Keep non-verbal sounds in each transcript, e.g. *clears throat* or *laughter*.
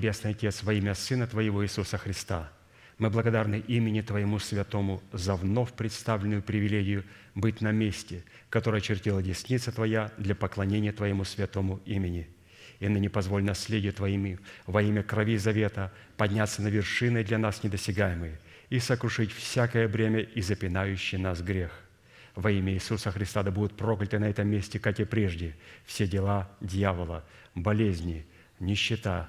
Небесный Отец, во имя Сына Твоего Иисуса Христа, мы благодарны имени Твоему Святому за вновь представленную привилегию быть на месте, которое чертила десница Твоя для поклонения Твоему Святому имени. И ныне позволь наследие Твоими во имя крови завета подняться на вершины для нас недосягаемые и сокрушить всякое бремя и запинающий нас грех – во имя Иисуса Христа да будут прокляты на этом месте, как и прежде, все дела дьявола, болезни, нищета,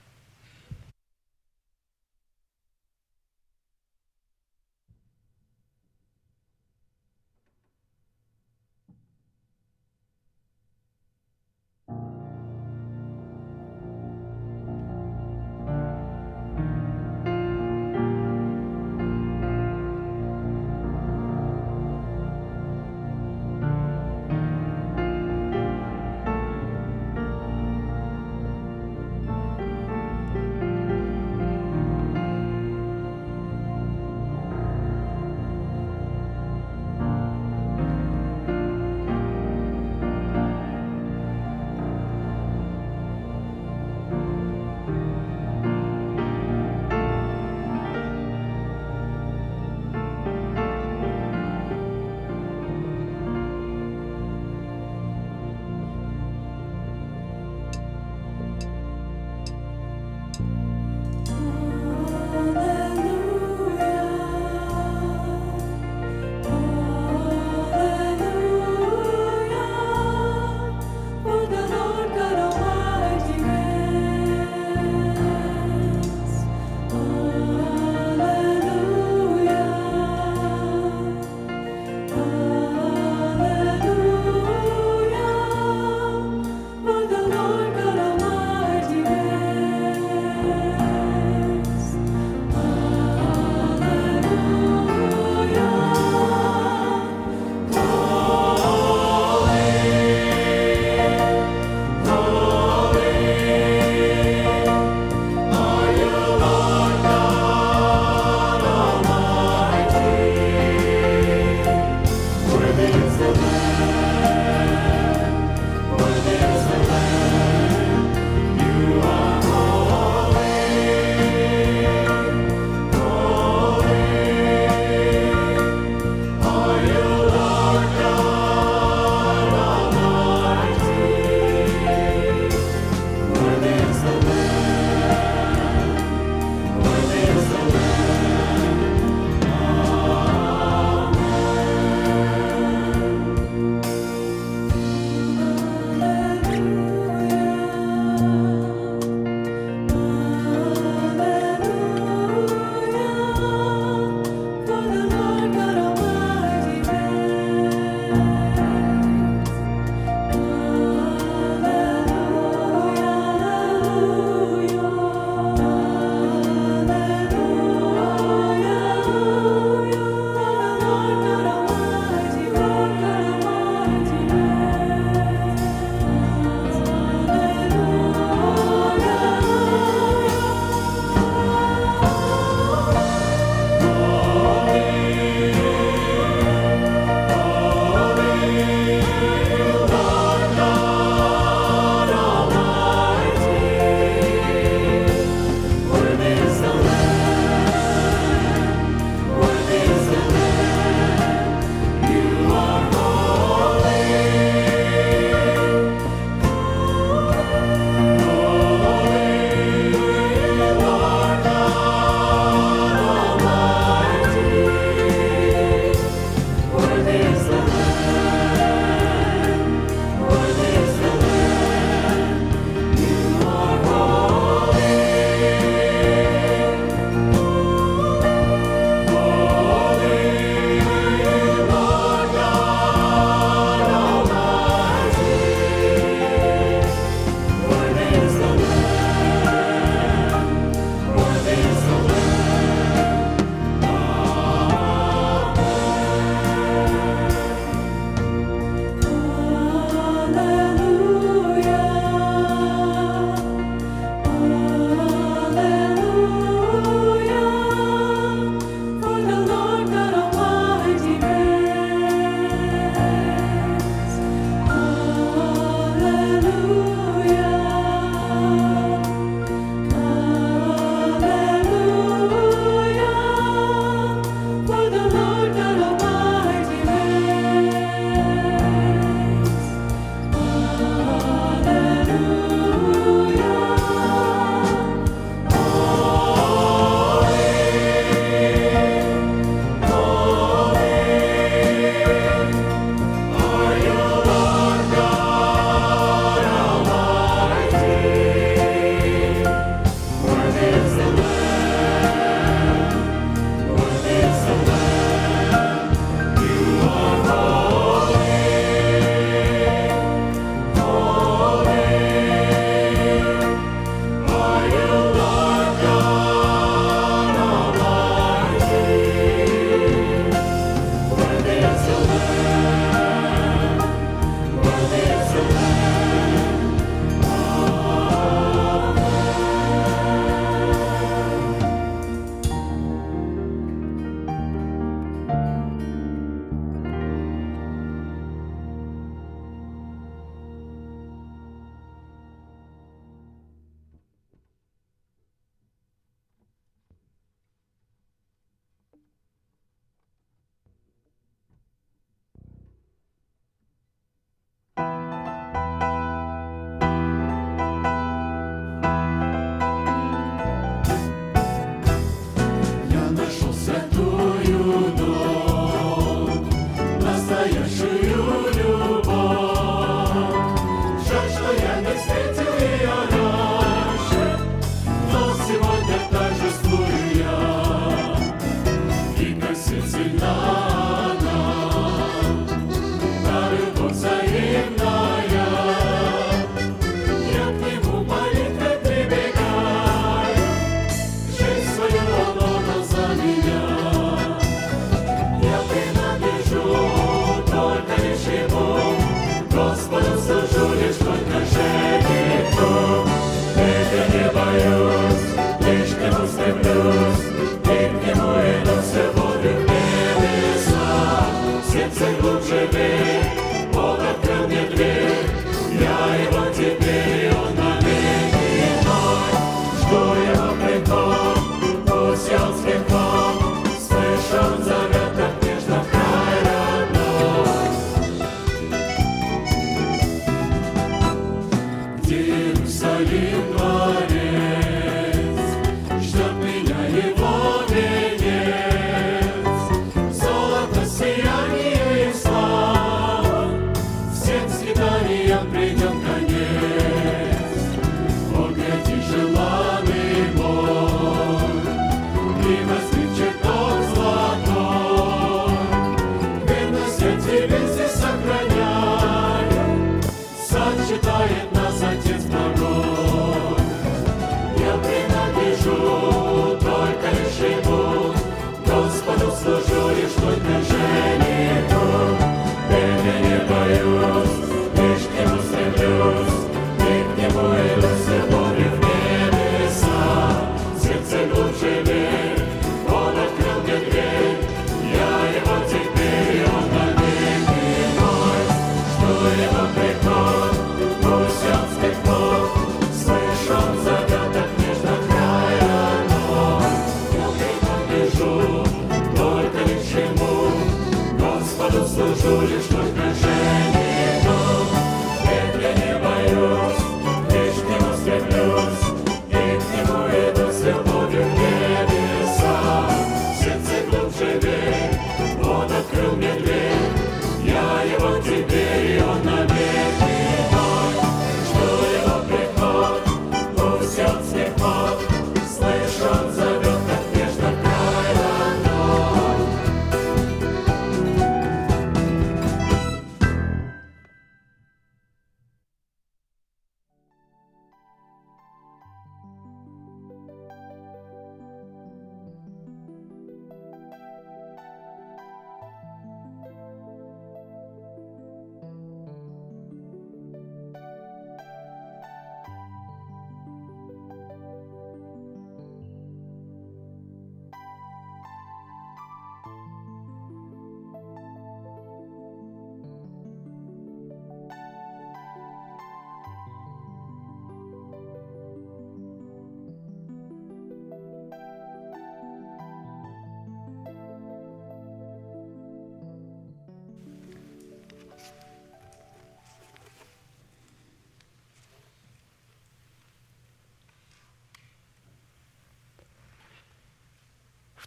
bem.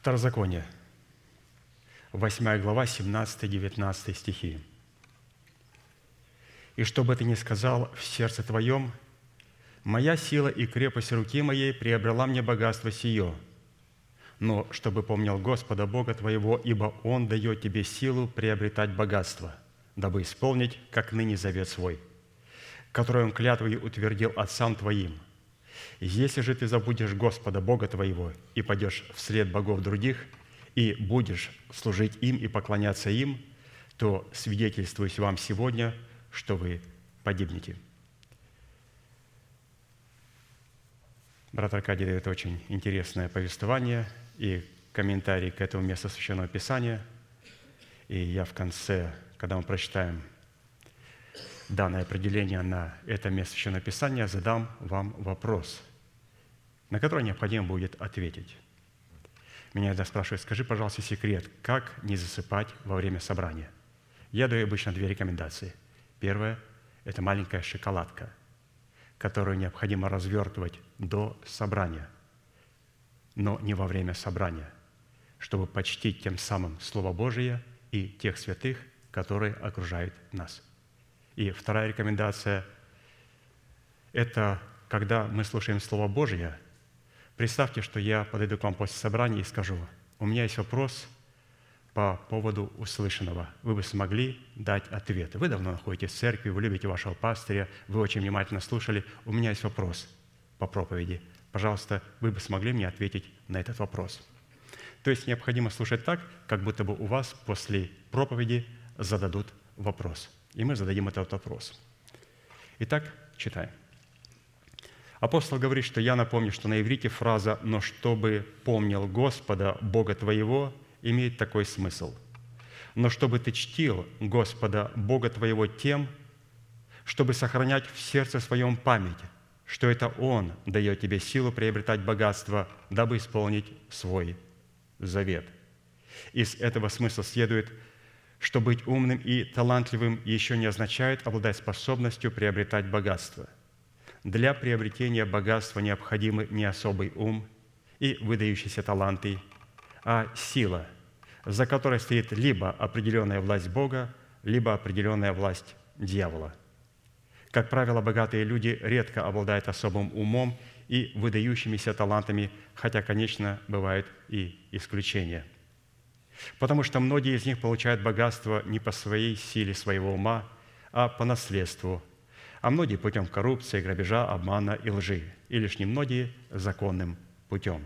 Второзаконие, 8 глава, 17-19 стихи. «И что бы ты ни сказал в сердце твоем, моя сила и крепость руки моей приобрела мне богатство сие, но чтобы помнил Господа Бога твоего, ибо Он дает тебе силу приобретать богатство, дабы исполнить, как ныне завет свой, который Он клятвой утвердил отцам твоим – если же ты забудешь Господа Бога твоего и пойдешь вслед богов других, и будешь служить им и поклоняться им, то свидетельствуюсь вам сегодня, что вы погибнете». Брат Аркадий дает очень интересное повествование и комментарий к этому месту Священного Писания. И я в конце, когда мы прочитаем данное определение на это место Священного Писания, задам вам вопрос, на который необходимо будет ответить. Меня иногда спрашивают, скажи, пожалуйста, секрет, как не засыпать во время собрания? Я даю обычно две рекомендации. Первое – это маленькая шоколадка, которую необходимо развертывать до собрания, но не во время собрания, чтобы почтить тем самым Слово Божие и тех святых, которые окружают нас – и вторая рекомендация – это когда мы слушаем Слово Божье, представьте, что я подойду к вам после собрания и скажу, у меня есть вопрос по поводу услышанного. Вы бы смогли дать ответ. Вы давно находитесь в церкви, вы любите вашего пастыря, вы очень внимательно слушали. У меня есть вопрос по проповеди. Пожалуйста, вы бы смогли мне ответить на этот вопрос. То есть необходимо слушать так, как будто бы у вас после проповеди зададут вопрос – и мы зададим этот вопрос. Итак, читаем. Апостол говорит, что я напомню, что на иврите фраза «но чтобы помнил Господа, Бога твоего» имеет такой смысл. «Но чтобы ты чтил Господа, Бога твоего тем, чтобы сохранять в сердце своем память, что это Он дает тебе силу приобретать богатство, дабы исполнить свой завет». Из этого смысла следует – что быть умным и талантливым еще не означает обладать способностью приобретать богатство. Для приобретения богатства необходимы не особый ум и выдающиеся таланты, а сила, за которой стоит либо определенная власть Бога, либо определенная власть дьявола. Как правило, богатые люди редко обладают особым умом и выдающимися талантами, хотя, конечно, бывают и исключения – Потому что многие из них получают богатство не по своей силе своего ума, а по наследству, а многие путем коррупции, грабежа, обмана и лжи, и лишь немногие законным путем.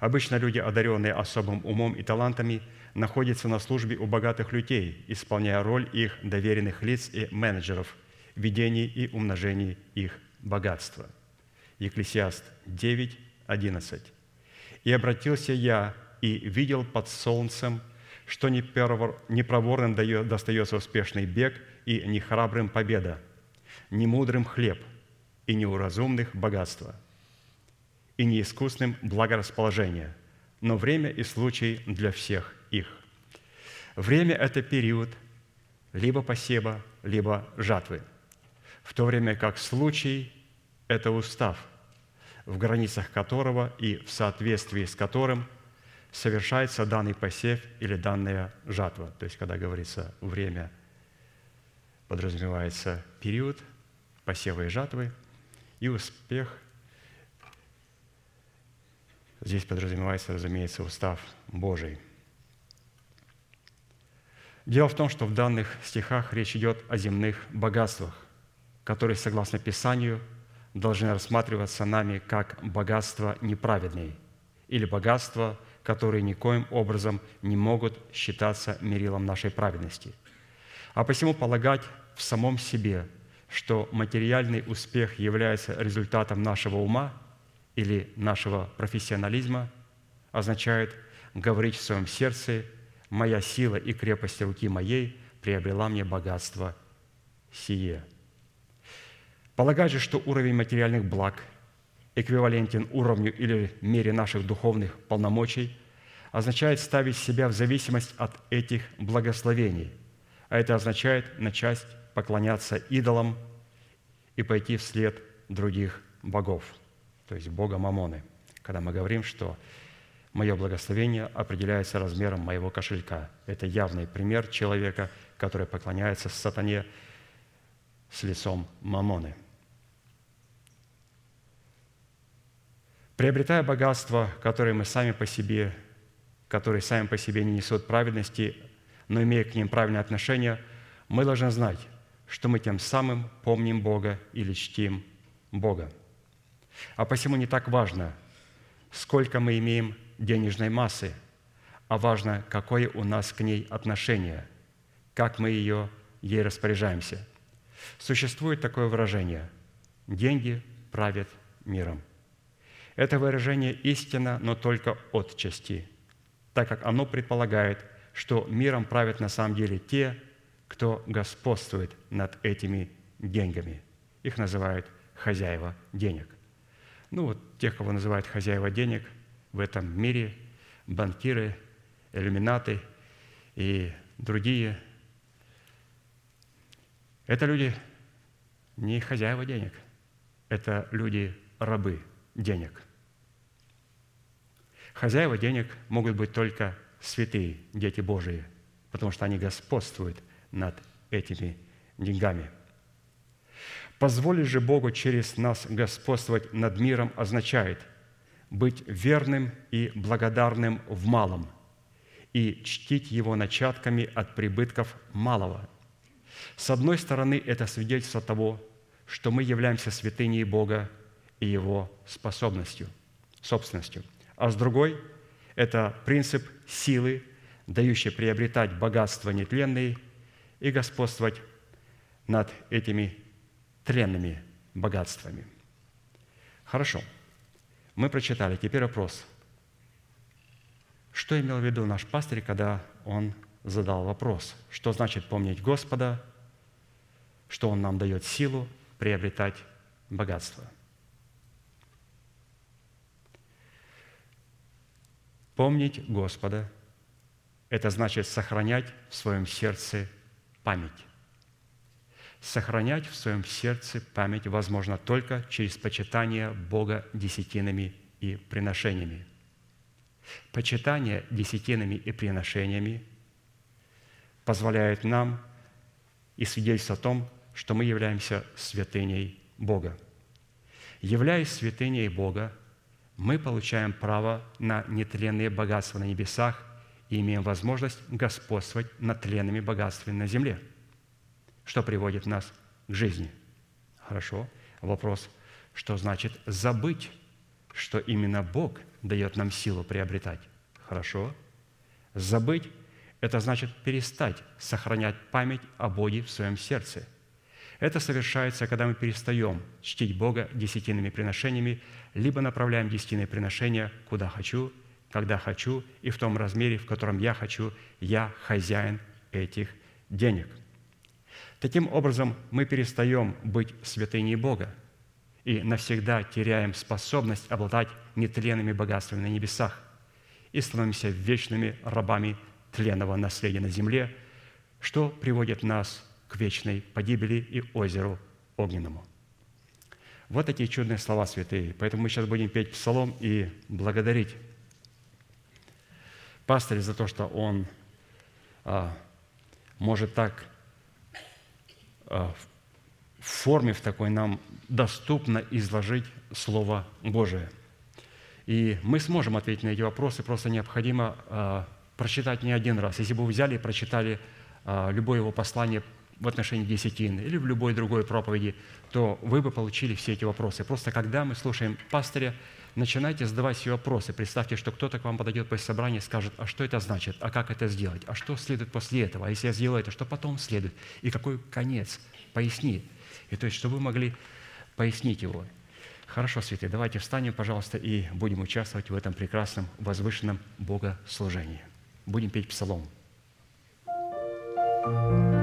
Обычно люди, одаренные особым умом и талантами, находятся на службе у богатых людей, исполняя роль их доверенных лиц и менеджеров в ведении и умножении их богатства. Екклесиаст 9, 11. «И обратился я и видел под солнцем, что непроворным достается успешный бег и не храбрым победа, не мудрым хлеб и не у разумных богатство, и не искусным благорасположение, но время и случай для всех их. Время – это период либо посева, либо жатвы, в то время как случай – это устав, в границах которого и в соответствии с которым – совершается данный посев или данная жатва. То есть, когда говорится время, подразумевается период посева и жатвы, и успех Здесь подразумевается, разумеется, устав Божий. Дело в том, что в данных стихах речь идет о земных богатствах, которые, согласно Писанию, должны рассматриваться нами как богатства неправедные или богатства, которые никоим образом не могут считаться мерилом нашей праведности. А посему полагать в самом себе, что материальный успех является результатом нашего ума или нашего профессионализма, означает говорить в своем сердце «Моя сила и крепость руки моей приобрела мне богатство сие». Полагать же, что уровень материальных благ эквивалентен уровню или мере наших духовных полномочий, означает ставить себя в зависимость от этих благословений, а это означает начать поклоняться идолам и пойти вслед других богов, то есть бога Мамоны, когда мы говорим, что мое благословение определяется размером моего кошелька. Это явный пример человека, который поклоняется сатане с лицом Мамоны. Приобретая богатство, которое мы сами по себе, которые сами по себе не несут праведности, но имея к ним правильное отношение, мы должны знать, что мы тем самым помним Бога или чтим Бога. А посему не так важно, сколько мы имеем денежной массы, а важно, какое у нас к ней отношение, как мы ее, ей распоряжаемся. Существует такое выражение «деньги правят миром». Это выражение истина, но только отчасти, так как оно предполагает, что миром правят на самом деле те, кто господствует над этими деньгами. Их называют хозяева денег. Ну вот тех, кого называют хозяева денег в этом мире, банкиры, иллюминаты и другие, это люди не хозяева денег, это люди-рабы денег. Хозяева денег могут быть только святые, дети Божии, потому что они господствуют над этими деньгами. Позволить же Богу через нас господствовать над миром означает быть верным и благодарным в малом и чтить Его начатками от прибытков малого. С одной стороны, это свидетельство того, что мы являемся святыней Бога и Его способностью, собственностью. А с другой – это принцип силы, дающий приобретать богатства нетленные и господствовать над этими тленными богатствами. Хорошо. Мы прочитали. Теперь вопрос. Что имел в виду наш пастырь, когда он задал вопрос? Что значит помнить Господа? Что Он нам дает силу приобретать богатство? Помнить Господа – это значит сохранять в своем сердце память. Сохранять в своем сердце память возможно только через почитание Бога десятинами и приношениями. Почитание десятинами и приношениями позволяет нам и свидетельствует о том, что мы являемся святыней Бога. Являясь святыней Бога, мы получаем право на нетленные богатства на небесах и имеем возможность господствовать над тленными богатствами на земле, что приводит нас к жизни. Хорошо. Вопрос, что значит забыть, что именно Бог дает нам силу приобретать? Хорошо. Забыть – это значит перестать сохранять память о Боге в своем сердце – это совершается, когда мы перестаем чтить Бога десятинными приношениями, либо направляем десятинные приношения куда хочу, когда хочу и в том размере, в котором я хочу. Я хозяин этих денег. Таким образом, мы перестаем быть святыней Бога и навсегда теряем способность обладать нетленными богатствами на небесах и становимся вечными рабами тленного наследия на земле, что приводит нас к вечной погибели и озеру огненному. Вот такие чудные слова святые. Поэтому мы сейчас будем петь псалом и благодарить пастыря за то, что он а, может так а, в форме в такой нам доступно изложить Слово Божие. И мы сможем ответить на эти вопросы, просто необходимо а, прочитать не один раз. Если бы вы взяли и прочитали а, любое его послание в отношении десятины или в любой другой проповеди, то вы бы получили все эти вопросы. Просто когда мы слушаем пастыря, начинайте задавать себе вопросы. Представьте, что кто-то к вам подойдет после собрания и скажет, а что это значит, а как это сделать, а что следует после этого, а если я сделаю это, что потом следует, и какой конец, поясни. И то есть, чтобы вы могли пояснить его. Хорошо, святые, давайте встанем, пожалуйста, и будем участвовать в этом прекрасном, возвышенном богослужении. Будем петь псалом. thank you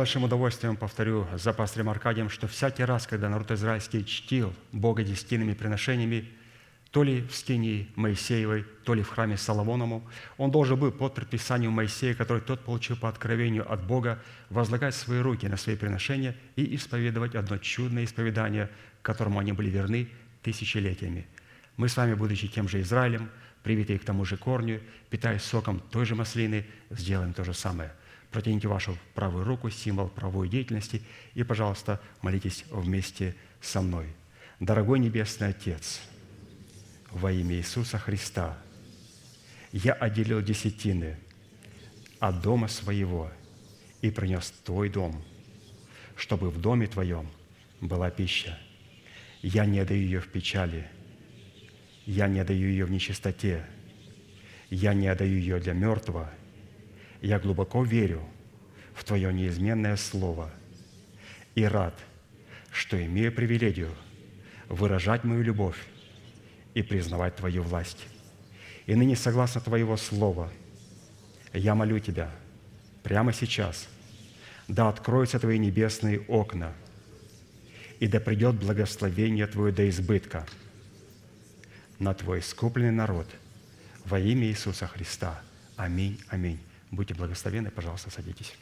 большим удовольствием повторю за пастырем Аркадием, что всякий раз, когда народ израильский чтил Бога десятинными приношениями, то ли в скинии Моисеевой, то ли в храме Соломонову, он должен был под предписанием Моисея, который тот получил по откровению от Бога, возлагать свои руки на свои приношения и исповедовать одно чудное исповедание, которому они были верны тысячелетиями. Мы с вами, будучи тем же Израилем, привитые к тому же корню, питаясь соком той же маслины, сделаем то же самое – Протяните вашу правую руку, символ правовой деятельности, и, пожалуйста, молитесь вместе со мной. Дорогой Небесный Отец, во имя Иисуса Христа, я отделил десятины от дома своего и принес Твой дом, чтобы в доме Твоем была пища. Я не даю ее в печали, я не даю ее в нечистоте, я не отдаю ее для мертвого – я глубоко верю в Твое неизменное Слово и рад, что имею привилегию выражать мою любовь и признавать Твою власть. И ныне, согласно Твоего Слова, я молю Тебя прямо сейчас, да откроются Твои небесные окна, и да придет благословение Твое до избытка на Твой искупленный народ во имя Иисуса Христа. Аминь, аминь. Будьте благословенны, пожалуйста, садитесь.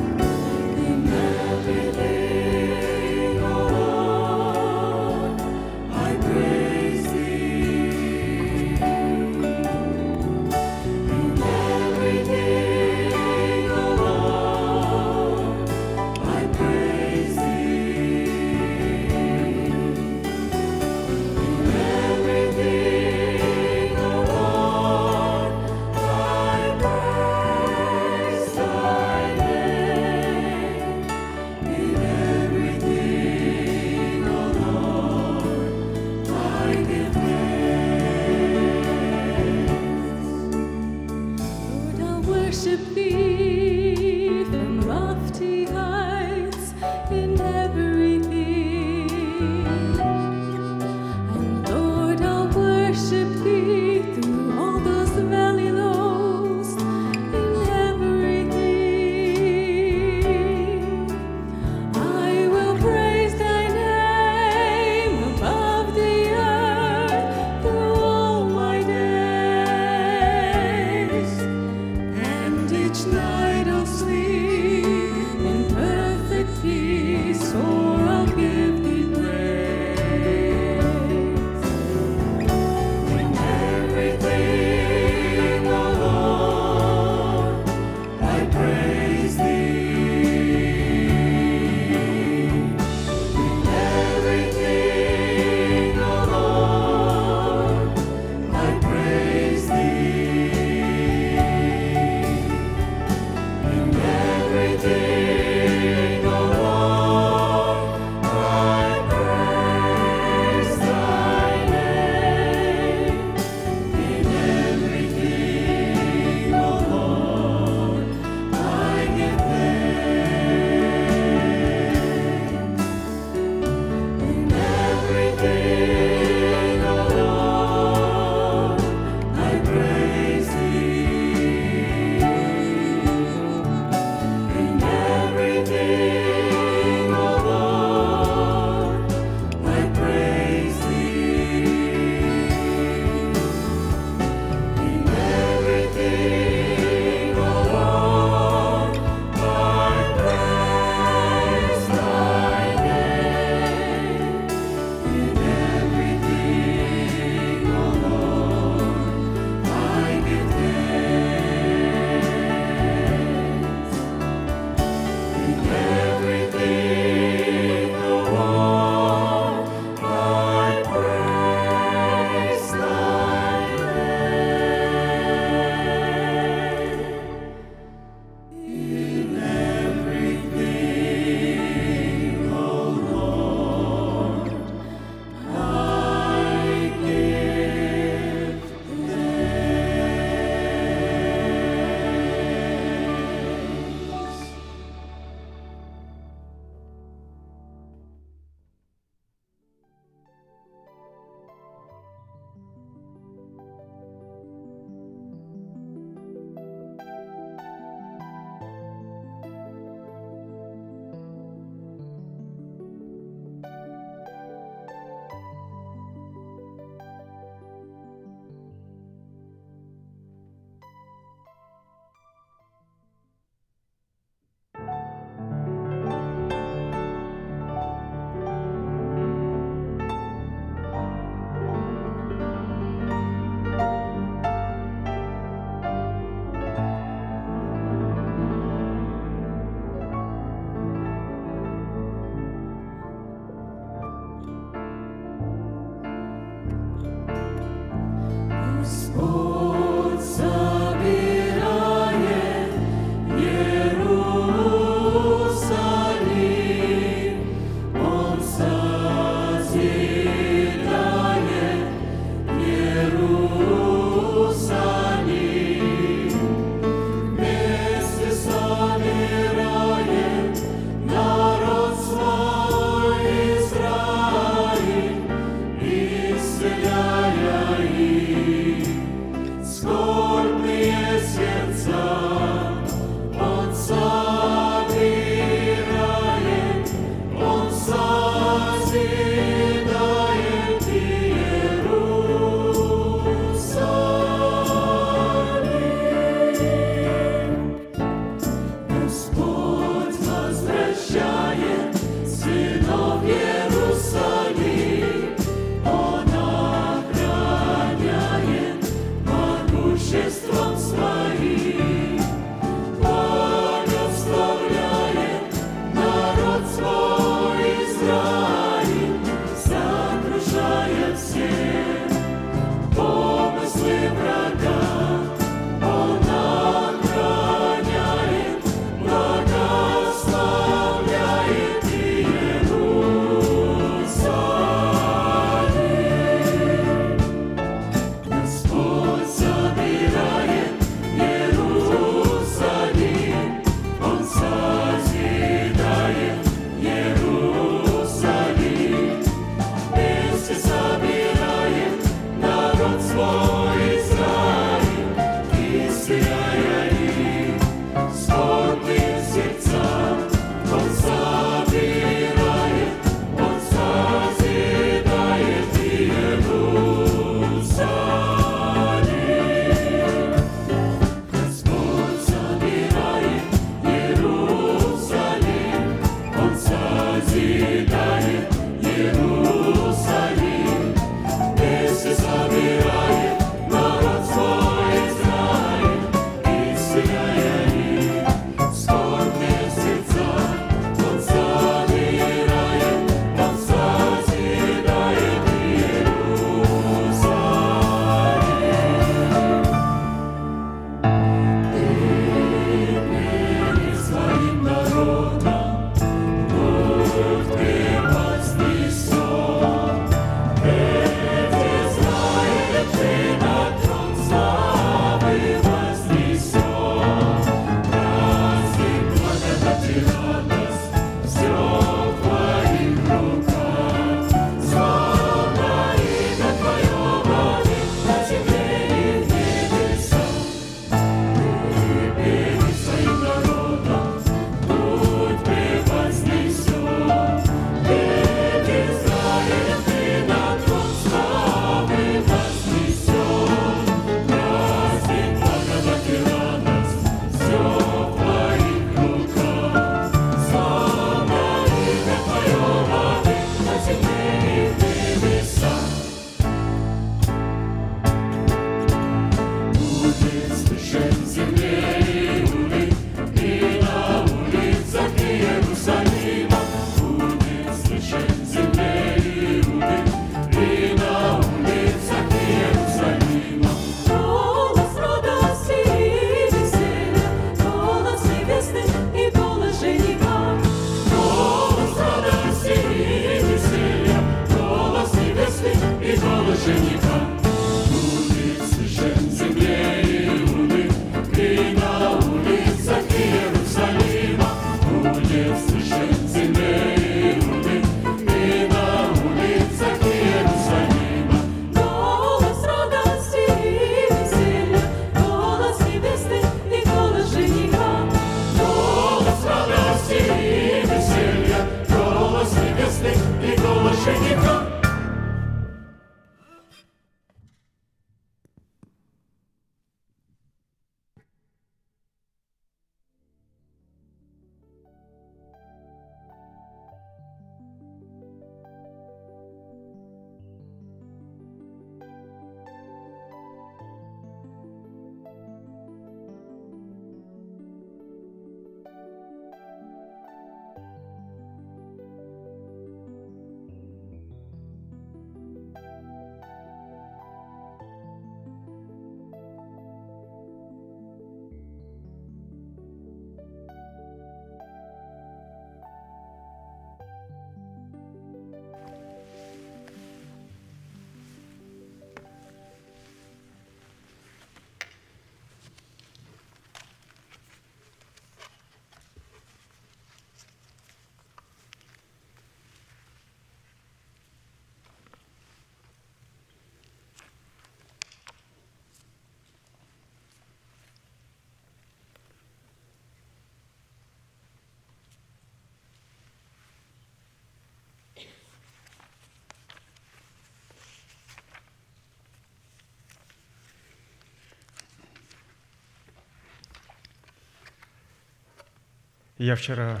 Я вчера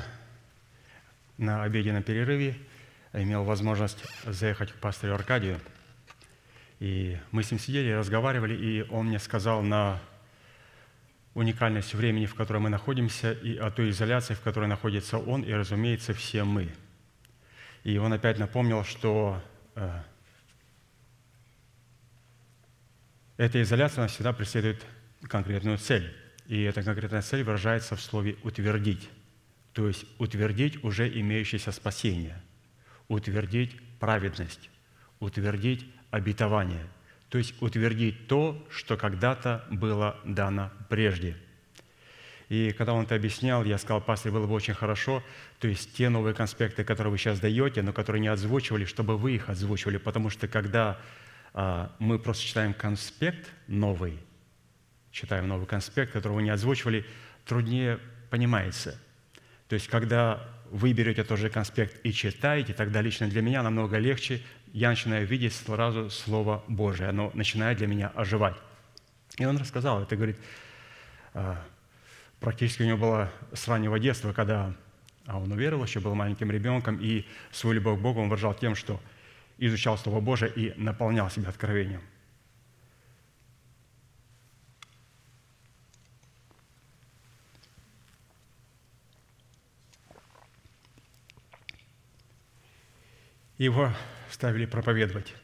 на обеденном перерыве имел возможность заехать к пастору Аркадию. И мы с ним сидели, разговаривали, и он мне сказал на уникальность времени, в котором мы находимся, и о той изоляции, в которой находится он, и, разумеется, все мы. И он опять напомнил, что э, эта изоляция всегда преследует конкретную цель. И эта конкретная цель выражается в слове «утвердить». То есть утвердить уже имеющееся спасение, утвердить праведность, утвердить обетование, то есть утвердить то, что когда-то было дано прежде. И когда он это объяснял, я сказал, пастор, было бы очень хорошо, то есть те новые конспекты, которые вы сейчас даете, но которые не озвучивали, чтобы вы их озвучивали, потому что когда а, мы просто читаем конспект новый, читаем новый конспект, которого не озвучивали, труднее понимается – то есть, когда вы берете тот же конспект и читаете, тогда лично для меня намного легче, я начинаю видеть сразу Слово Божие, оно начинает для меня оживать. И он рассказал это, говорит, а, практически у него было с раннего детства, когда а он уверовал, еще был маленьким ребенком, и свою любовь к Богу он выражал тем, что изучал Слово Божие и наполнял себя откровением. Его ставили проповедовать.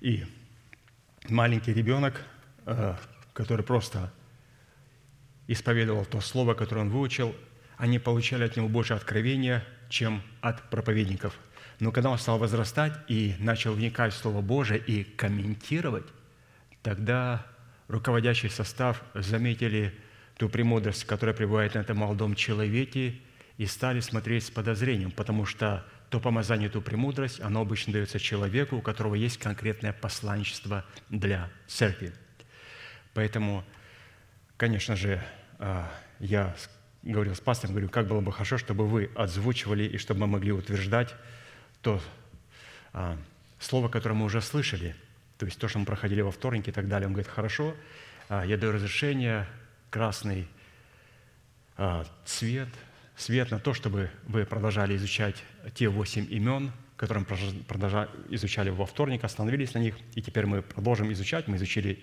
И маленький ребенок, э, который просто исповедовал то слово, которое он выучил, они получали от него больше откровения, чем от проповедников. Но когда он стал возрастать и начал вникать в Слово Божие и комментировать, тогда руководящий состав заметили ту премудрость, которая пребывает на этом молодом человеке, и стали смотреть с подозрением, потому что то помазание, ту премудрость, оно обычно дается человеку, у которого есть конкретное посланничество для церкви. Поэтому, конечно же, а, я говорил с пастором, говорю, как было бы хорошо, чтобы вы озвучивали и чтобы мы могли утверждать то а, слово, которое мы уже слышали, то есть то, что мы проходили во вторник и так далее. Он говорит, хорошо, а, я даю разрешение, красный цвет – свет на то, чтобы вы продолжали изучать те восемь имен, которые продолжали, изучали во вторник, остановились на них, и теперь мы продолжим изучать. Мы изучили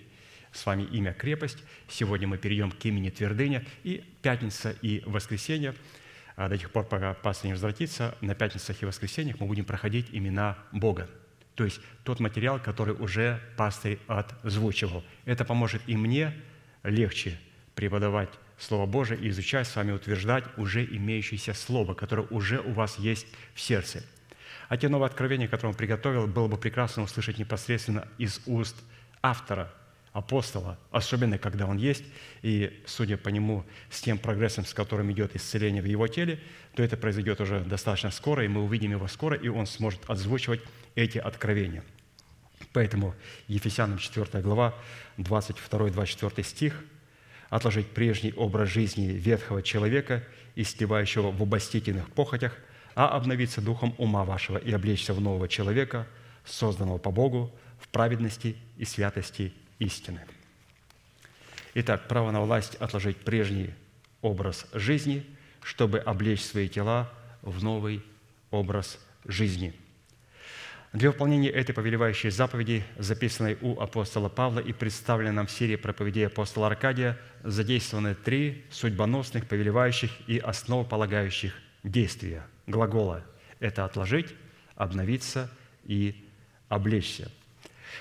с вами имя «Крепость». Сегодня мы перейдем к имени «Твердыня». И пятница и воскресенье, а до тех пор, пока пастор не возвратится, на пятницах и воскресеньях мы будем проходить имена Бога. То есть тот материал, который уже пастырь отзвучивал. Это поможет и мне легче преподавать Слово Божие и изучать с вами, утверждать уже имеющееся Слово, которое уже у вас есть в сердце. А те новые откровения, которые он приготовил, было бы прекрасно услышать непосредственно из уст автора, апостола, особенно когда он есть, и, судя по нему, с тем прогрессом, с которым идет исцеление в его теле, то это произойдет уже достаточно скоро, и мы увидим его скоро, и он сможет озвучивать эти откровения. Поэтому Ефесянам 4 глава, 22-24 стих – отложить прежний образ жизни ветхого человека, истевающего в обостительных похотях, а обновиться духом ума вашего и облечься в нового человека, созданного по Богу в праведности и святости истины. Итак, право на власть отложить прежний образ жизни, чтобы облечь свои тела в новый образ жизни. Для выполнения этой повелевающей заповеди, записанной у апостола Павла и представленной нам в серии проповедей апостола Аркадия, задействованы три судьбоносных, повелевающих и основополагающих действия, глагола – это отложить, обновиться и облечься.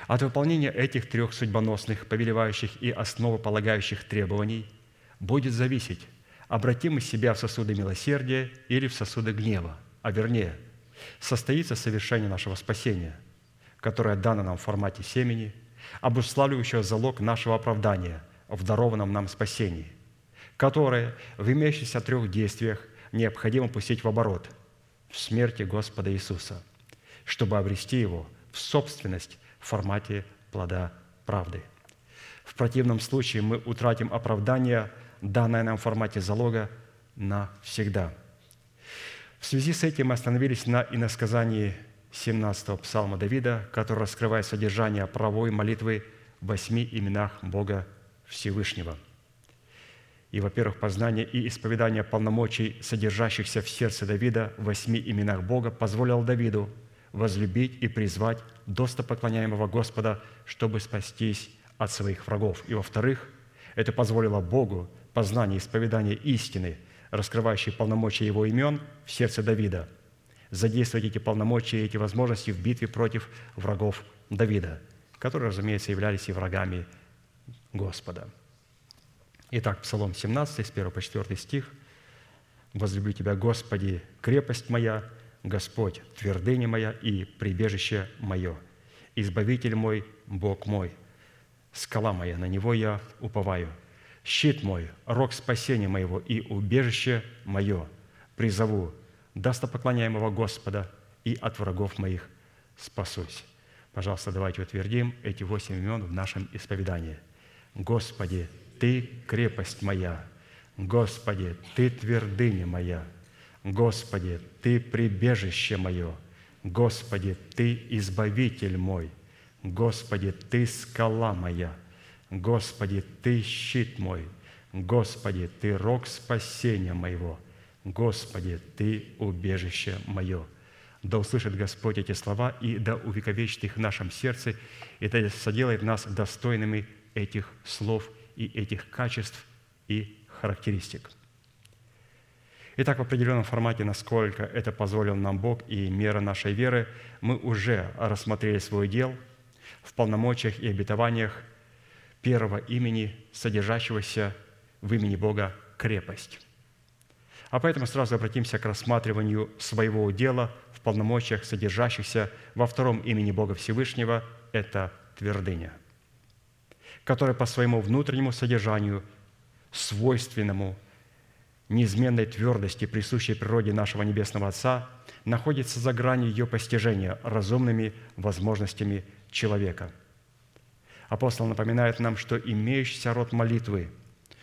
От выполнения этих трех судьбоносных, повелевающих и основополагающих требований будет зависеть, обратим мы себя в сосуды милосердия или в сосуды гнева, а вернее, состоится совершение нашего спасения, которое дано нам в формате семени, обуславливающего залог нашего оправдания в дарованном нам спасении, которое в имеющихся трех действиях необходимо пустить в оборот в смерти Господа Иисуса, чтобы обрести его в собственность в формате плода правды. В противном случае мы утратим оправдание, данное нам в формате залога, навсегда. В связи с этим мы остановились на иносказании 17-го псалма Давида, который раскрывает содержание правовой молитвы в восьми именах Бога Всевышнего. И, во-первых, познание и исповедание полномочий, содержащихся в сердце Давида в восьми именах Бога, позволил Давиду возлюбить и призвать достопоклоняемого Господа, чтобы спастись от своих врагов. И, во-вторых, это позволило Богу познание и исповедание истины, раскрывающей полномочия Его имен в сердце Давида, задействовать эти полномочия и эти возможности в битве против врагов Давида, которые, разумеется, являлись и врагами Господа. Итак, Псалом 17, с 1 по 4 стих. «Возлюблю Тебя, Господи, крепость моя, Господь, твердыня моя и прибежище мое, Избавитель мой, Бог мой, скала моя, на Него я уповаю, щит мой, рог спасения моего и убежище мое, призову. Достопоклоняемого Господа и от врагов моих спасусь». Пожалуйста, давайте утвердим эти восемь имен в нашем исповедании. Господи, Ты крепость моя, Господи, Ты твердыня моя, Господи, Ты прибежище мое, Господи, Ты избавитель мой, Господи, Ты скала моя, Господи, Ты щит мой, Господи, Ты рог спасения моего, Господи, Ты убежище мое. Да услышит Господь эти слова и да увековечит их в нашем сердце, и да соделает нас достойными этих слов и этих качеств и характеристик. Итак, в определенном формате, насколько это позволил нам Бог и мера нашей веры, мы уже рассмотрели свой дел в полномочиях и обетованиях первого имени, содержащегося в имени Бога крепость. А поэтому сразу обратимся к рассматриванию своего дела в полномочиях, содержащихся во втором имени Бога Всевышнего – это твердыня, которая по своему внутреннему содержанию, свойственному неизменной твердости, присущей природе нашего Небесного Отца, находится за гранью ее постижения разумными возможностями человека. Апостол напоминает нам, что имеющийся род молитвы,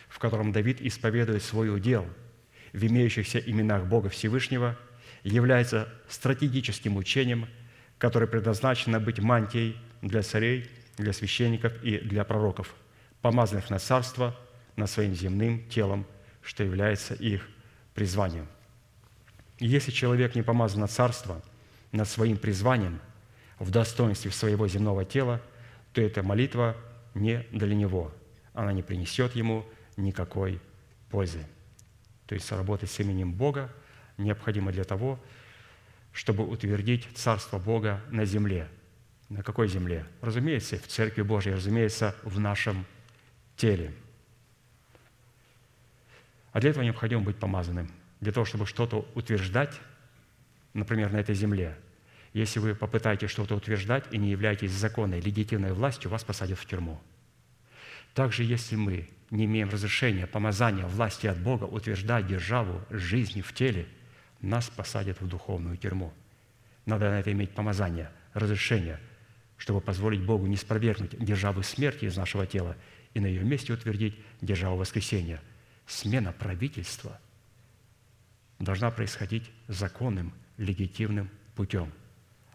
в котором Давид исповедует свой удел – в имеющихся именах Бога Всевышнего является стратегическим учением, которое предназначено быть мантией для царей, для священников и для пророков, помазанных на царство над своим земным телом, что является их призванием. Если человек не помазан на царство, над своим призванием, в достоинстве своего земного тела, то эта молитва не для него. Она не принесет ему никакой пользы то есть работать с именем Бога, необходимо для того, чтобы утвердить Царство Бога на земле. На какой земле? Разумеется, в Церкви Божьей, разумеется, в нашем теле. А для этого необходимо быть помазанным. Для того, чтобы что-то утверждать, например, на этой земле, Если вы попытаетесь что-то утверждать и не являетесь законной, легитимной властью, вас посадят в тюрьму. Также, если мы не имеем разрешения, помазания, власти от Бога утверждать державу жизни в теле, нас посадят в духовную тюрьму. Надо на это иметь помазание, разрешение, чтобы позволить Богу не спровергнуть державу смерти из нашего тела и на ее месте утвердить державу воскресения. Смена правительства должна происходить законным, легитимным путем,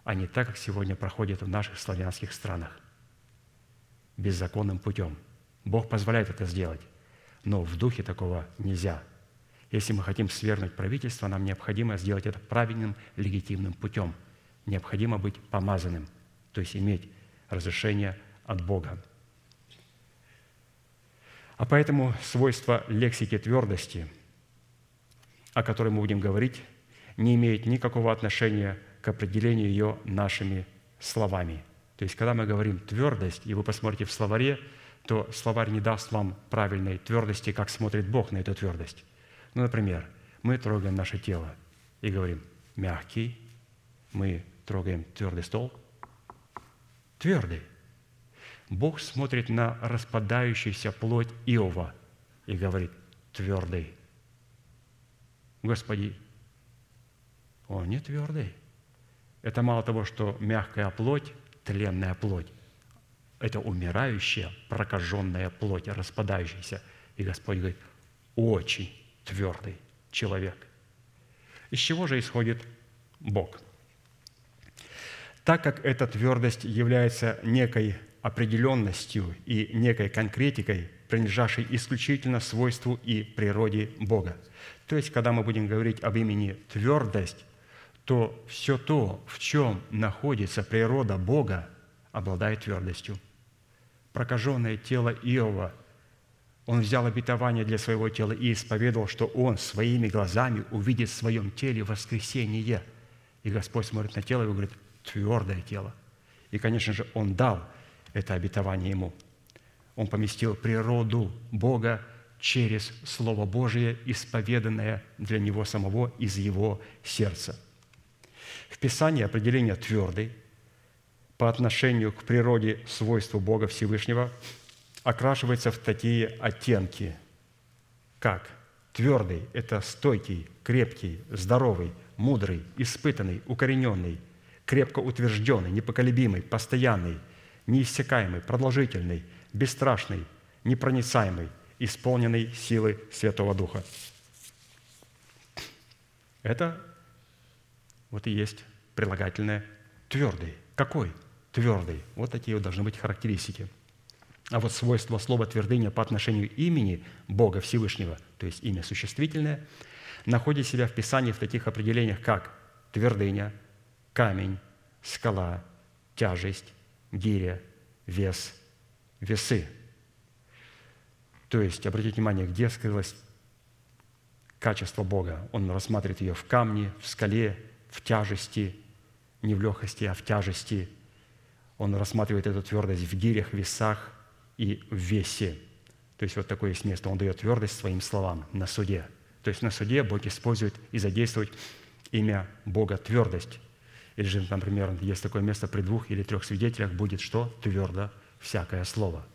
а не так, как сегодня проходит в наших славянских странах, беззаконным путем. Бог позволяет это сделать, но в духе такого нельзя. Если мы хотим свергнуть правительство, нам необходимо сделать это правильным, легитимным путем. Необходимо быть помазанным, то есть иметь разрешение от Бога. А поэтому свойство лексики твердости, о которой мы будем говорить, не имеет никакого отношения к определению ее нашими словами. То есть, когда мы говорим твердость, и вы посмотрите в словаре, то словарь не даст вам правильной твердости, как смотрит Бог на эту твердость. Ну, например, мы трогаем наше тело и говорим «мягкий», мы трогаем твердый стол, твердый. Бог смотрит на распадающуюся плоть Иова и говорит «твердый». Господи, он не твердый. Это мало того, что мягкая плоть, тленная плоть, это умирающая, прокаженная плоть, распадающаяся. И Господь говорит, очень твердый человек. Из чего же исходит Бог? Так как эта твердость является некой определенностью и некой конкретикой, принадлежащей исключительно свойству и природе Бога. То есть, когда мы будем говорить об имени твердость, то все то, в чем находится природа Бога, обладает твердостью. Прокаженное тело Иова, он взял обетование для своего тела и исповедовал, что он своими глазами увидит в своем теле воскресение. И Господь смотрит на тело и говорит, твердое тело. И, конечно же, он дал это обетование ему. Он поместил природу Бога через Слово Божие, исповеданное для него самого из его сердца. В Писании определение «твердый» по отношению к природе свойству Бога Всевышнего окрашивается в такие оттенки, как твердый – это стойкий, крепкий, здоровый, мудрый, испытанный, укорененный, крепко утвержденный, непоколебимый, постоянный, неиссякаемый, продолжительный, бесстрашный, непроницаемый, исполненный силы Святого Духа. Это вот и есть прилагательное твердый. Какой? Твердый. Вот такие вот должны быть характеристики. А вот свойство слова твердыня по отношению имени Бога Всевышнего, то есть имя существительное, находит себя в Писании в таких определениях, как твердыня, камень, скала, тяжесть, гиря, вес, весы. То есть, обратите внимание, где скрылось качество Бога. Он рассматривает ее в камне, в скале, в тяжести, не в легкости, а в тяжести. Он рассматривает эту твердость в гирях, весах и в весе. То есть вот такое есть место. Он дает твердость своим словам на суде. То есть на суде Бог использует и задействует имя Бога твердость. Или же, например, есть такое место при двух или трех свидетелях будет что? Твердо всякое слово.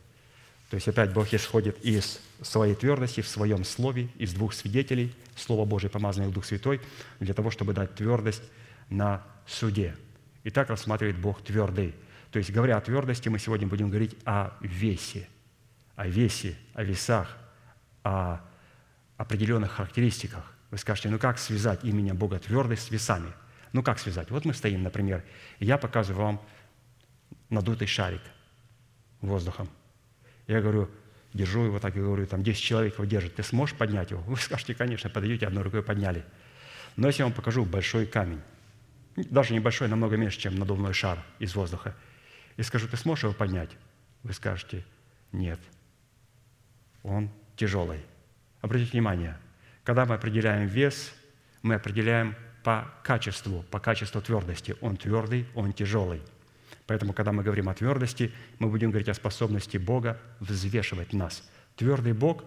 То есть опять Бог исходит из своей твердости в своем слове, из двух свидетелей, Слово Божие, помазанное в Дух Святой, для того, чтобы дать твердость на суде. И так рассматривает Бог твердый. То есть, говоря о твердости, мы сегодня будем говорить о весе, о весе, о весах, о определенных характеристиках. Вы скажете, ну как связать имя Бога твердость с весами? Ну как связать? Вот мы стоим, например, и я показываю вам надутый шарик воздухом. Я говорю, держу его так и говорю, там 10 человек его держит, ты сможешь поднять его? Вы скажете, конечно, подойдете, одной рукой подняли. Но если я вам покажу большой камень, даже небольшой, намного меньше, чем надувной шар из воздуха, и скажу, ты сможешь его поднять? Вы скажете, нет, он тяжелый. Обратите внимание, когда мы определяем вес, мы определяем по качеству, по качеству твердости. Он твердый, он тяжелый. Поэтому, когда мы говорим о твердости, мы будем говорить о способности Бога взвешивать нас. Твердый Бог,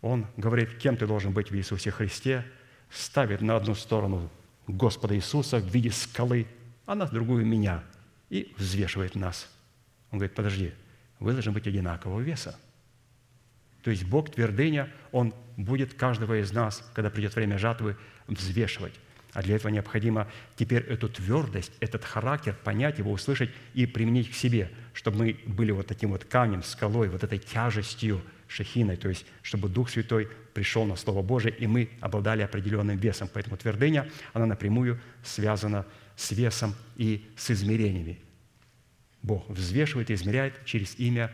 Он говорит, кем ты должен быть в Иисусе Христе, ставит на одну сторону Господа Иисуса в виде скалы, а на другую меня и взвешивает нас. Он говорит, подожди, вы должны быть одинакового веса. То есть Бог твердыня, Он будет каждого из нас, когда придет время жатвы, взвешивать. А для этого необходимо теперь эту твердость, этот характер понять его, услышать и применить к себе, чтобы мы были вот таким вот камнем, скалой, вот этой тяжестью, шахиной, то есть чтобы Дух Святой пришел на Слово Божие, и мы обладали определенным весом. Поэтому твердыня, она напрямую связана с весом и с измерениями. Бог взвешивает и измеряет через имя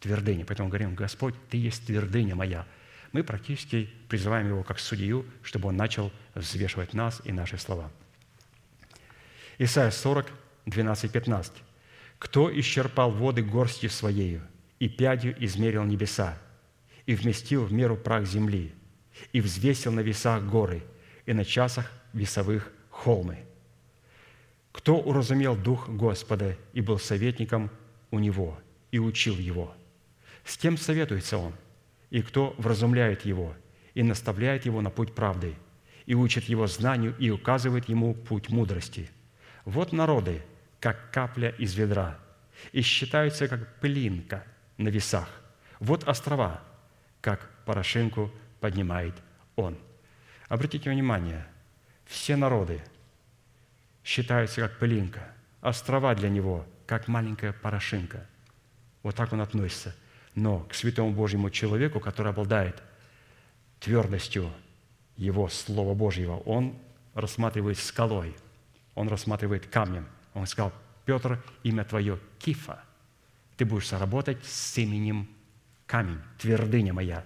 твердыни. Поэтому говорим, Господь, Ты есть твердыня моя. Мы практически призываем Его как судью, чтобы Он начал взвешивать нас и наши слова. Исайя 40, 12, 15. «Кто исчерпал воды горстью Своею, и пядью измерил небеса, и вместил в меру прах земли, и взвесил на весах горы, и на часах весовых холмы. Кто уразумел Дух Господа и был советником у Него, и учил Его? С кем советуется Он? И кто вразумляет Его, и наставляет Его на путь правды, и учит Его знанию, и указывает Ему путь мудрости? Вот народы, как капля из ведра, и считаются, как пылинка – на весах. Вот острова, как порошинку поднимает он. Обратите внимание, все народы считаются как пылинка, острова для него, как маленькая порошинка. Вот так он относится. Но к святому Божьему человеку, который обладает твердостью его Слова Божьего, он рассматривает скалой, он рассматривает камнем. Он сказал, Петр, имя твое Кифа – ты будешь работать с именем камень, твердыня моя.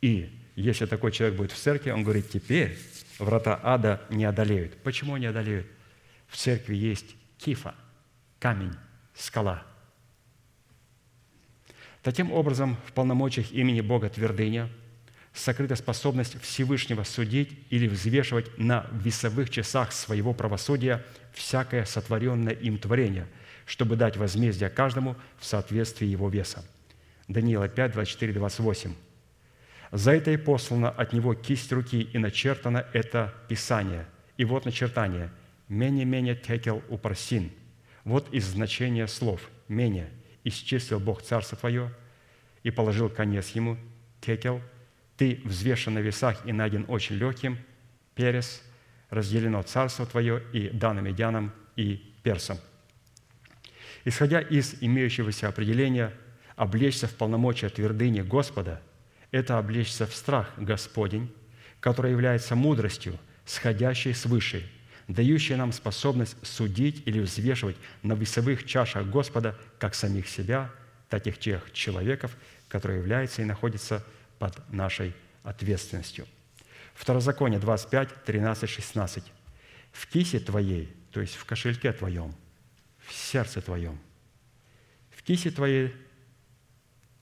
И если такой человек будет в церкви, он говорит, теперь врата ада не одолеют. Почему не одолеют? В церкви есть кифа, камень, скала. Таким образом, в полномочиях имени Бога твердыня сокрыта способность Всевышнего судить или взвешивать на весовых часах своего правосудия всякое сотворенное им творение – чтобы дать возмездие каждому в соответствии его веса. Даниила 5, 24, 28. «За это и послана от него кисть руки, и начертано это Писание. И вот начертание. Менее-менее текел упарсин. Вот из значения слов. Менее. Исчислил Бог царство твое, и положил конец ему. Текел. Ты взвешен на весах и найден очень легким. Перес. Разделено царство твое и данным медянам и персам. Исходя из имеющегося определения, облечься в полномочия твердыни Господа – это облечься в страх Господень, который является мудростью, сходящей свыше, дающей нам способность судить или взвешивать на весовых чашах Господа как самих себя, так и тех человеков, которые являются и находятся под нашей ответственностью. Второзаконие 25, 13, 16. «В кисе твоей, то есть в кошельке твоем, в сердце твоем. В кисе твоей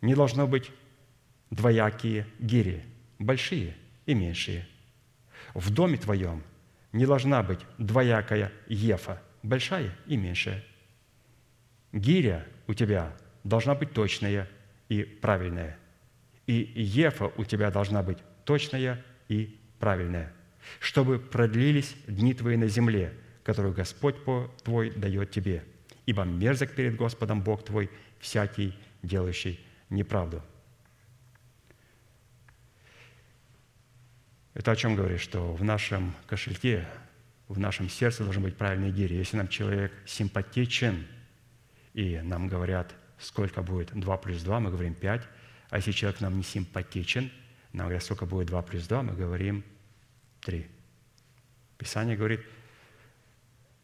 не должно быть двоякие гири, большие и меньшие. В доме твоем не должна быть двоякая ефа, большая и меньшая. Гиря у тебя должна быть точная и правильная. И ефа у тебя должна быть точная и правильная, чтобы продлились дни твои на земле, которую Господь твой дает тебе – ибо мерзок перед Господом Бог твой всякий, делающий неправду». Это о чем говорит? Что в нашем кошельке, в нашем сердце должен быть правильный гири. Если нам человек симпатичен, и нам говорят, сколько будет 2 плюс 2, мы говорим 5. А если человек нам не симпатичен, нам говорят, сколько будет 2 плюс 2, мы говорим 3. Писание говорит –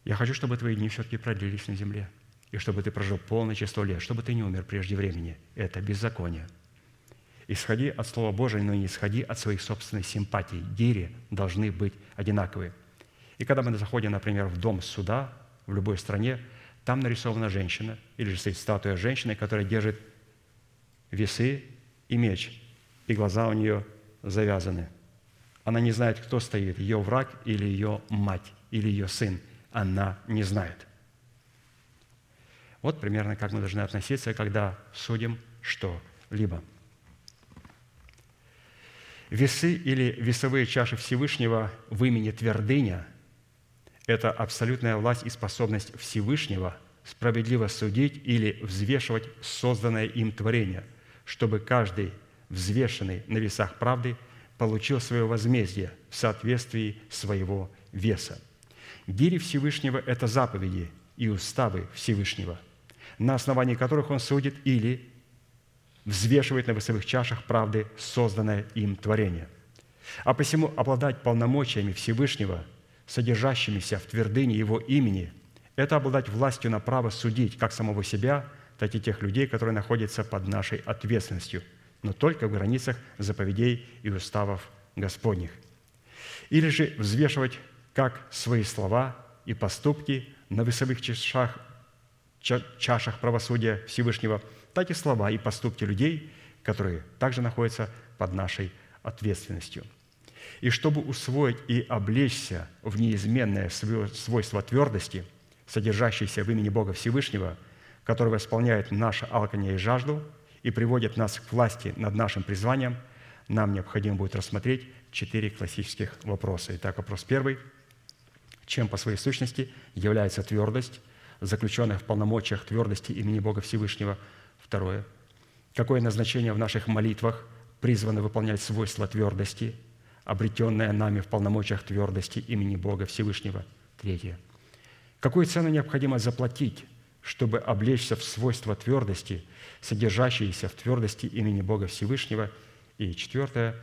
я хочу, чтобы твои дни все-таки продлились на земле, и чтобы ты прожил полное число лет, чтобы ты не умер прежде времени. Это беззаконие. Исходи от Слова Божия, но не исходи от своих собственных симпатий. Гири должны быть одинаковые. И когда мы заходим, например, в дом суда в любой стране, там нарисована женщина, или же стоит статуя женщины, которая держит весы и меч, и глаза у нее завязаны. Она не знает, кто стоит, ее враг или ее мать, или ее сын – она не знает. Вот примерно как мы должны относиться, когда судим что-либо. Весы или весовые чаши Всевышнего в имени твердыня –– это абсолютная власть и способность Всевышнего справедливо судить или взвешивать созданное им творение, чтобы каждый, взвешенный на весах правды, получил свое возмездие в соответствии своего веса. Гири Всевышнего – это заповеди и уставы Всевышнего, на основании которых Он судит или взвешивает на весовых чашах правды созданное им творение. А посему обладать полномочиями Всевышнего, содержащимися в твердыне Его имени, это обладать властью на право судить как самого себя, так и тех людей, которые находятся под нашей ответственностью, но только в границах заповедей и уставов Господних. Или же взвешивать как свои слова и поступки на весовых чашах, ча- чашах правосудия Всевышнего, так и слова и поступки людей, которые также находятся под нашей ответственностью. И чтобы усвоить и облечься в неизменное свойство твердости, содержащееся в имени Бога Всевышнего, который восполняет наше алканье и жажду и приводит нас к власти над нашим призванием, нам необходимо будет рассмотреть четыре классических вопроса. Итак, вопрос первый. Чем по своей сущности является твердость, заключенная в полномочиях твердости имени Бога Всевышнего? Второе. Какое назначение в наших молитвах призвано выполнять свойства твердости, обретенное нами в полномочиях твердости имени Бога Всевышнего? Третье. Какую цену необходимо заплатить, чтобы облечься в свойства твердости, содержащиеся в твердости имени Бога Всевышнего? И четвертое.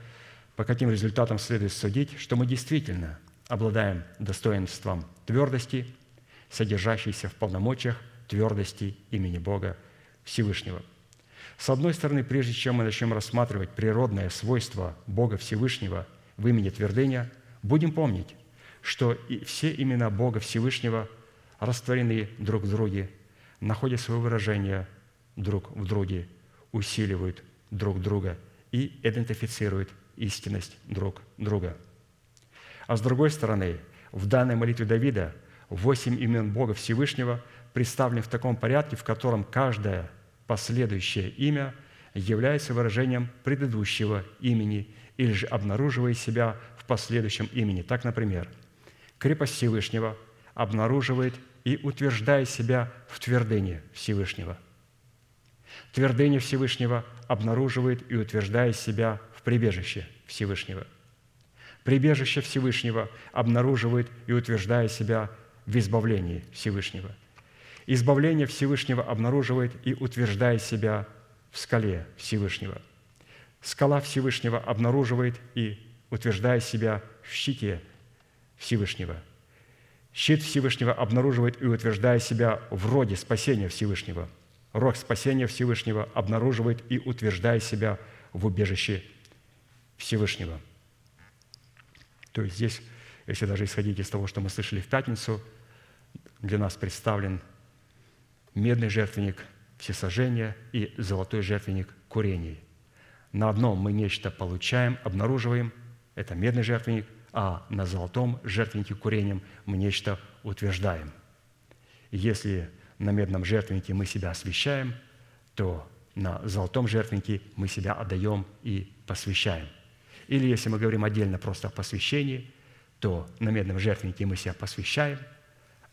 По каким результатам следует судить, что мы действительно обладаем достоинством твердости, содержащейся в полномочиях твердости имени Бога Всевышнего. С одной стороны, прежде чем мы начнем рассматривать природное свойство Бога Всевышнего в имени твердыня, будем помнить, что и все имена Бога Всевышнего растворены друг в друге, находят свое выражение друг в друге, усиливают друг друга и идентифицируют истинность друг друга. А с другой стороны, в данной молитве Давида восемь имен Бога Всевышнего представлены в таком порядке, в котором каждое последующее имя является выражением предыдущего имени или же обнаруживает себя в последующем имени. Так, например, крепость Всевышнего обнаруживает и утверждает себя в твердыне Всевышнего. Твердыня Всевышнего обнаруживает и утверждает себя в прибежище Всевышнего. Прибежище Всевышнего обнаруживает и утверждает себя в избавлении Всевышнего. Избавление Всевышнего обнаруживает и утверждает себя в скале Всевышнего. Скала Всевышнего обнаруживает и утверждает себя в щите Всевышнего. Щит Всевышнего обнаруживает и утверждает себя в роде спасения Всевышнего. Рог спасения Всевышнего обнаруживает и утверждает себя в убежище Всевышнего. То есть здесь, если даже исходить из того, что мы слышали в пятницу, для нас представлен медный жертвенник всесожжения и золотой жертвенник курений. На одном мы нечто получаем, обнаруживаем, это медный жертвенник, а на золотом жертвеннике курением мы нечто утверждаем. Если на медном жертвеннике мы себя освящаем, то на золотом жертвеннике мы себя отдаем и посвящаем. Или если мы говорим отдельно просто о посвящении, то на медном жертвеннике мы себя посвящаем,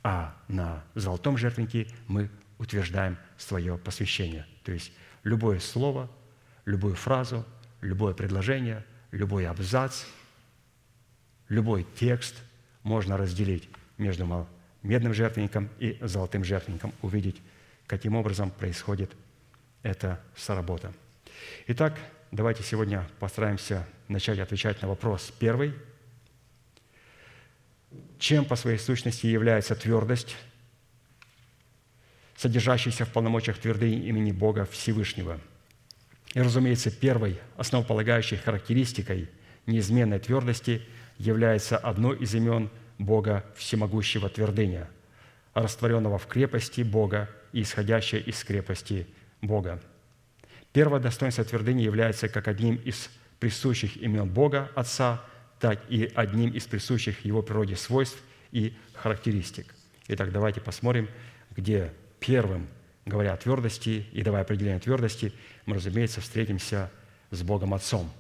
а на золотом жертвеннике мы утверждаем свое посвящение. То есть любое слово, любую фразу, любое предложение, любой абзац, любой текст можно разделить между медным жертвенником и золотым жертвенником, увидеть, каким образом происходит эта соработа. Итак, давайте сегодня постараемся начать отвечать на вопрос первый. Чем по своей сущности является твердость, содержащаяся в полномочиях твердыни имени Бога Всевышнего? И, разумеется, первой основополагающей характеристикой неизменной твердости является одно из имен Бога Всемогущего твердыня, растворенного в крепости Бога и исходящее из крепости Бога. Первое достоинство твердыни является как одним из присущих имен Бога Отца, так и одним из присущих Его природе свойств и характеристик. Итак, давайте посмотрим, где первым, говоря о твердости и давая определение твердости, мы, разумеется, встретимся с Богом Отцом.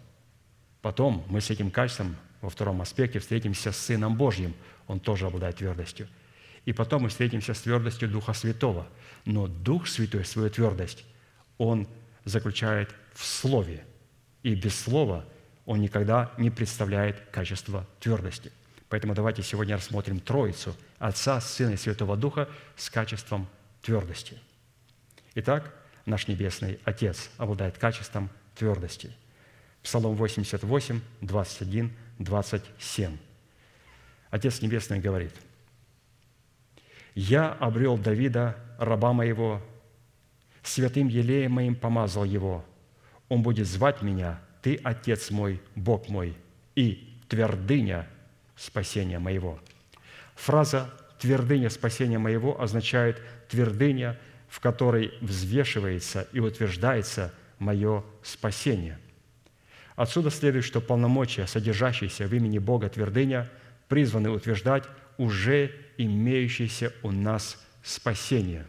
Потом мы с этим качеством во втором аспекте встретимся с Сыном Божьим, Он тоже обладает твердостью. И потом мы встретимся с твердостью Духа Святого. Но Дух Святой свою твердость, Он заключает в Слове. И без Слова Он никогда не представляет качество твердости. Поэтому давайте сегодня рассмотрим Троицу – Отца, Сына и Святого Духа с качеством твердости. Итак, наш Небесный Отец обладает качеством твердости. Псалом 88, 21, 27. Отец Небесный говорит, «Я обрел Давида, раба моего, святым елеем моим помазал его. Он будет звать меня, Ты, Отец мой, Бог мой, и твердыня спасения моего». Фраза «твердыня спасения моего» означает твердыня, в которой взвешивается и утверждается мое спасение. Отсюда следует, что полномочия, содержащиеся в имени Бога твердыня, призваны утверждать уже имеющееся у нас спасение.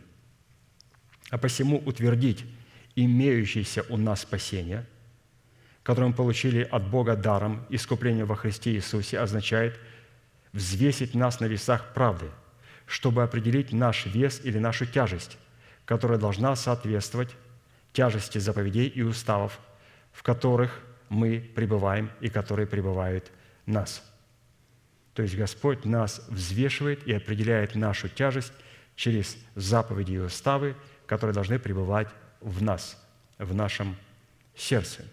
А посему утвердить имеющееся у нас спасение, которое мы получили от Бога даром искупления во Христе Иисусе, означает взвесить нас на весах правды, чтобы определить наш вес или нашу тяжесть, которая должна соответствовать тяжести заповедей и уставов, в которых мы пребываем и которые пребывают нас. То есть Господь нас взвешивает и определяет нашу тяжесть через заповеди и уставы, которые должны пребывать в нас, в нашем сердце.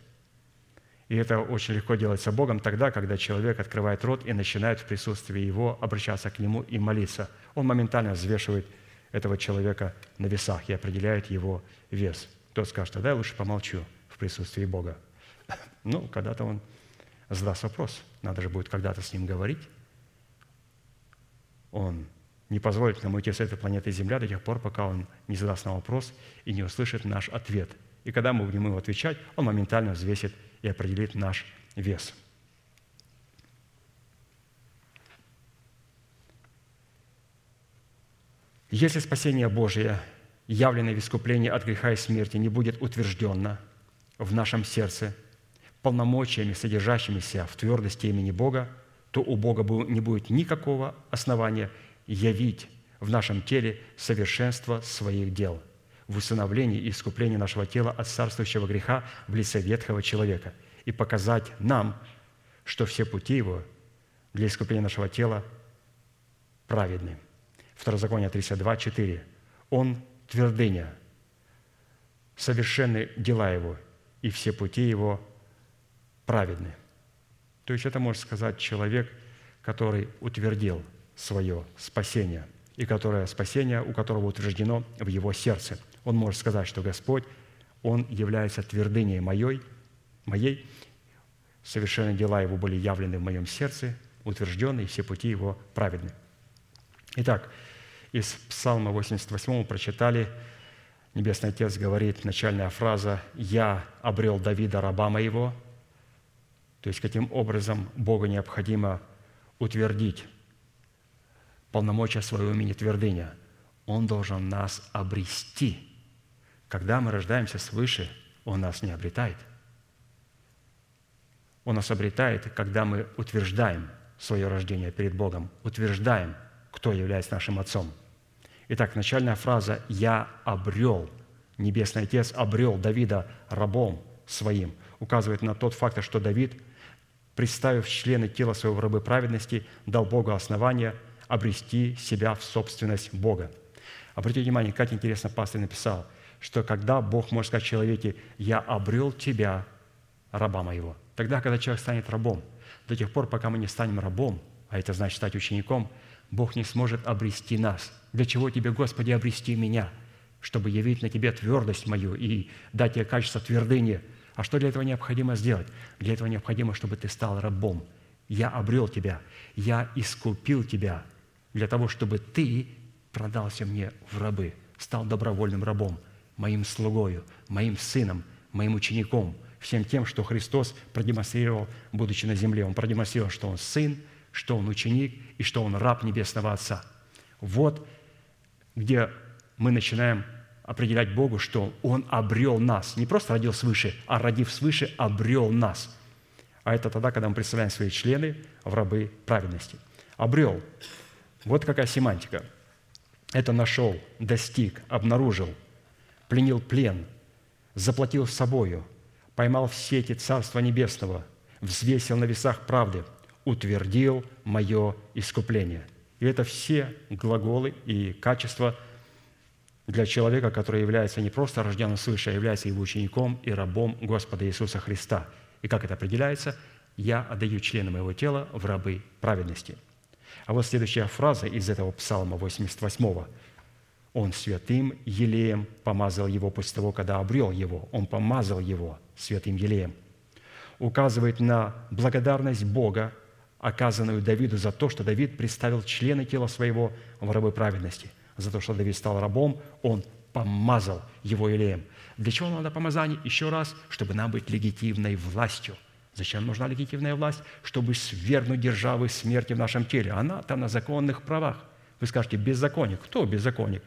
И это очень легко делается Богом тогда, когда человек открывает рот и начинает в присутствии Его обращаться к Нему и молиться. Он моментально взвешивает этого человека на весах и определяет его вес. Тот скажет, тогда я лучше помолчу в присутствии Бога. *laughs* Ну, когда-то он задаст вопрос. Надо же будет когда-то с ним говорить. Он не позволит нам уйти с этой планеты Земля до тех пор, пока он не задаст нам вопрос и не услышит наш ответ. И когда мы будем ему отвечать, он моментально взвесит и определит наш вес. Если спасение Божие, явленное в искуплении от греха и смерти, не будет утверждено в нашем сердце полномочиями, содержащимися в твердости имени Бога, то у Бога не будет никакого основания явить в нашем теле совершенство своих дел в усыновлении и искуплении нашего тела от царствующего греха в лице ветхого человека и показать нам, что все пути его для искупления нашего тела праведны. Второзаконие 32, 4. Он твердыня, совершенны дела его, и все пути его праведны. То есть это может сказать человек, который утвердил свое спасение, и которое спасение, у которого утверждено в его сердце. Он может сказать, что Господь, Он является твердыней моей, моей, совершенные дела Его были явлены в моем сердце, утверждены, и все пути Его праведны. Итак, из Псалма 88 мы прочитали, Небесный Отец говорит, начальная фраза «Я обрел Давида, раба моего». То есть, каким образом Богу необходимо утвердить полномочия своего имени твердыня. Он должен нас обрести. Когда мы рождаемся свыше, Он нас не обретает. Он нас обретает, когда мы утверждаем свое рождение перед Богом, утверждаем – кто является нашим Отцом. Итак, начальная фраза «Я обрел», Небесный Отец обрел Давида рабом своим, указывает на тот факт, что Давид, представив члены тела своего рабы праведности, дал Богу основание обрести себя в собственность Бога. Обратите внимание, как интересно пастор написал, что когда Бог может сказать человеке «Я обрел тебя, раба моего», тогда, когда человек станет рабом, до тех пор, пока мы не станем рабом, а это значит стать учеником – Бог не сможет обрести нас. Для чего тебе, Господи, обрести меня? Чтобы явить на тебе твердость мою и дать тебе качество твердыни. А что для этого необходимо сделать? Для этого необходимо, чтобы ты стал рабом. Я обрел тебя, я искупил тебя для того, чтобы ты продался мне в рабы, стал добровольным рабом, моим слугою, моим сыном, моим учеником, всем тем, что Христос продемонстрировал, будучи на земле. Он продемонстрировал, что Он сын, что он ученик и что он раб Небесного Отца. Вот где мы начинаем определять Богу, что Он обрел нас. Не просто родил свыше, а родив свыше, обрел нас. а это тогда, когда мы представляем свои члены в рабы праведности. Обрел. Вот какая семантика. Это нашел, достиг, обнаружил, пленил плен, заплатил собою, поймал в сети Царства Небесного, взвесил на весах правды, утвердил мое искупление. И это все глаголы и качества для человека, который является не просто рожденным свыше, а является его учеником и рабом Господа Иисуса Христа. И как это определяется? «Я отдаю члены моего тела в рабы праведности». А вот следующая фраза из этого псалма 88 он святым елеем помазал его после того, когда обрел его. Он помазал его святым елеем. Указывает на благодарность Бога, оказанную Давиду за то, что Давид представил члены тела своего в рабы праведности. За то, что Давид стал рабом, он помазал его елеем. Для чего надо помазание? Еще раз, чтобы нам быть легитимной властью. Зачем нужна легитимная власть? Чтобы свергнуть державы смерти в нашем теле. Она-то на законных правах. Вы скажете, беззаконник. Кто беззаконник?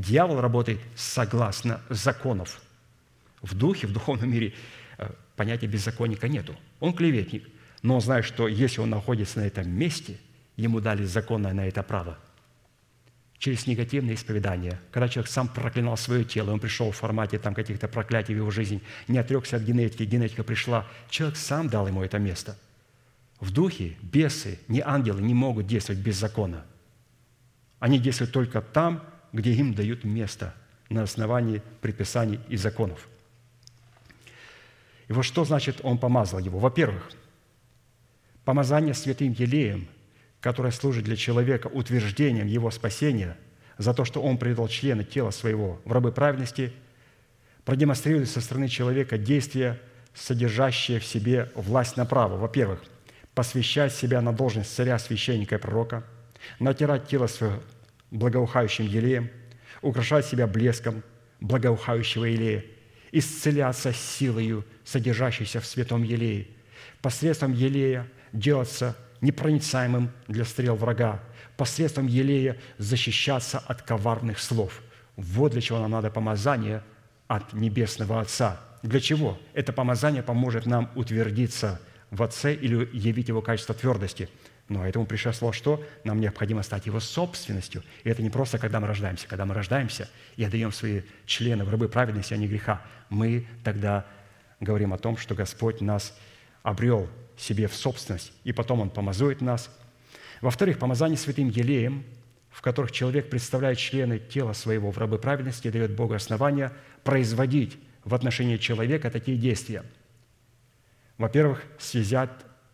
Дьявол работает согласно законов. В духе, в духовном мире э, понятия беззаконника нету. Он клеветник, но он знает, что если он находится на этом месте, ему дали законное на это право. Через негативное исповедание, когда человек сам проклинал свое тело, он пришел в формате там, каких-то проклятий в его жизнь, не отрекся от генетики, генетика пришла, человек сам дал ему это место. В духе бесы, не ангелы, не могут действовать без закона. Они действуют только там, где им дают место на основании предписаний и законов. И вот что значит он помазал его? Во-первых, помазание святым елеем, которое служит для человека утверждением его спасения за то, что он предал члены тела своего в рабы праведности, продемонстрирует со стороны человека действие, содержащее в себе власть на право. Во-первых, посвящать себя на должность царя, священника и пророка, натирать тело свое благоухающим елеем, украшать себя блеском благоухающего елея, исцеляться силою, содержащейся в святом елее, посредством елея делаться непроницаемым для стрел врага, посредством елея защищаться от коварных слов. Вот для чего нам надо помазание от Небесного Отца. Для чего? Это помазание поможет нам утвердиться в Отце или явить Его качество твердости – но этому предшествовало что? Нам необходимо стать его собственностью. И это не просто, когда мы рождаемся. Когда мы рождаемся и отдаем свои члены в рабы праведности, а не греха, мы тогда говорим о том, что Господь нас обрел себе в собственность, и потом Он помазует нас. Во-вторых, помазание святым елеем, в которых человек представляет члены тела своего в рабы праведности, дает Богу основания производить в отношении человека такие действия. Во-первых, связать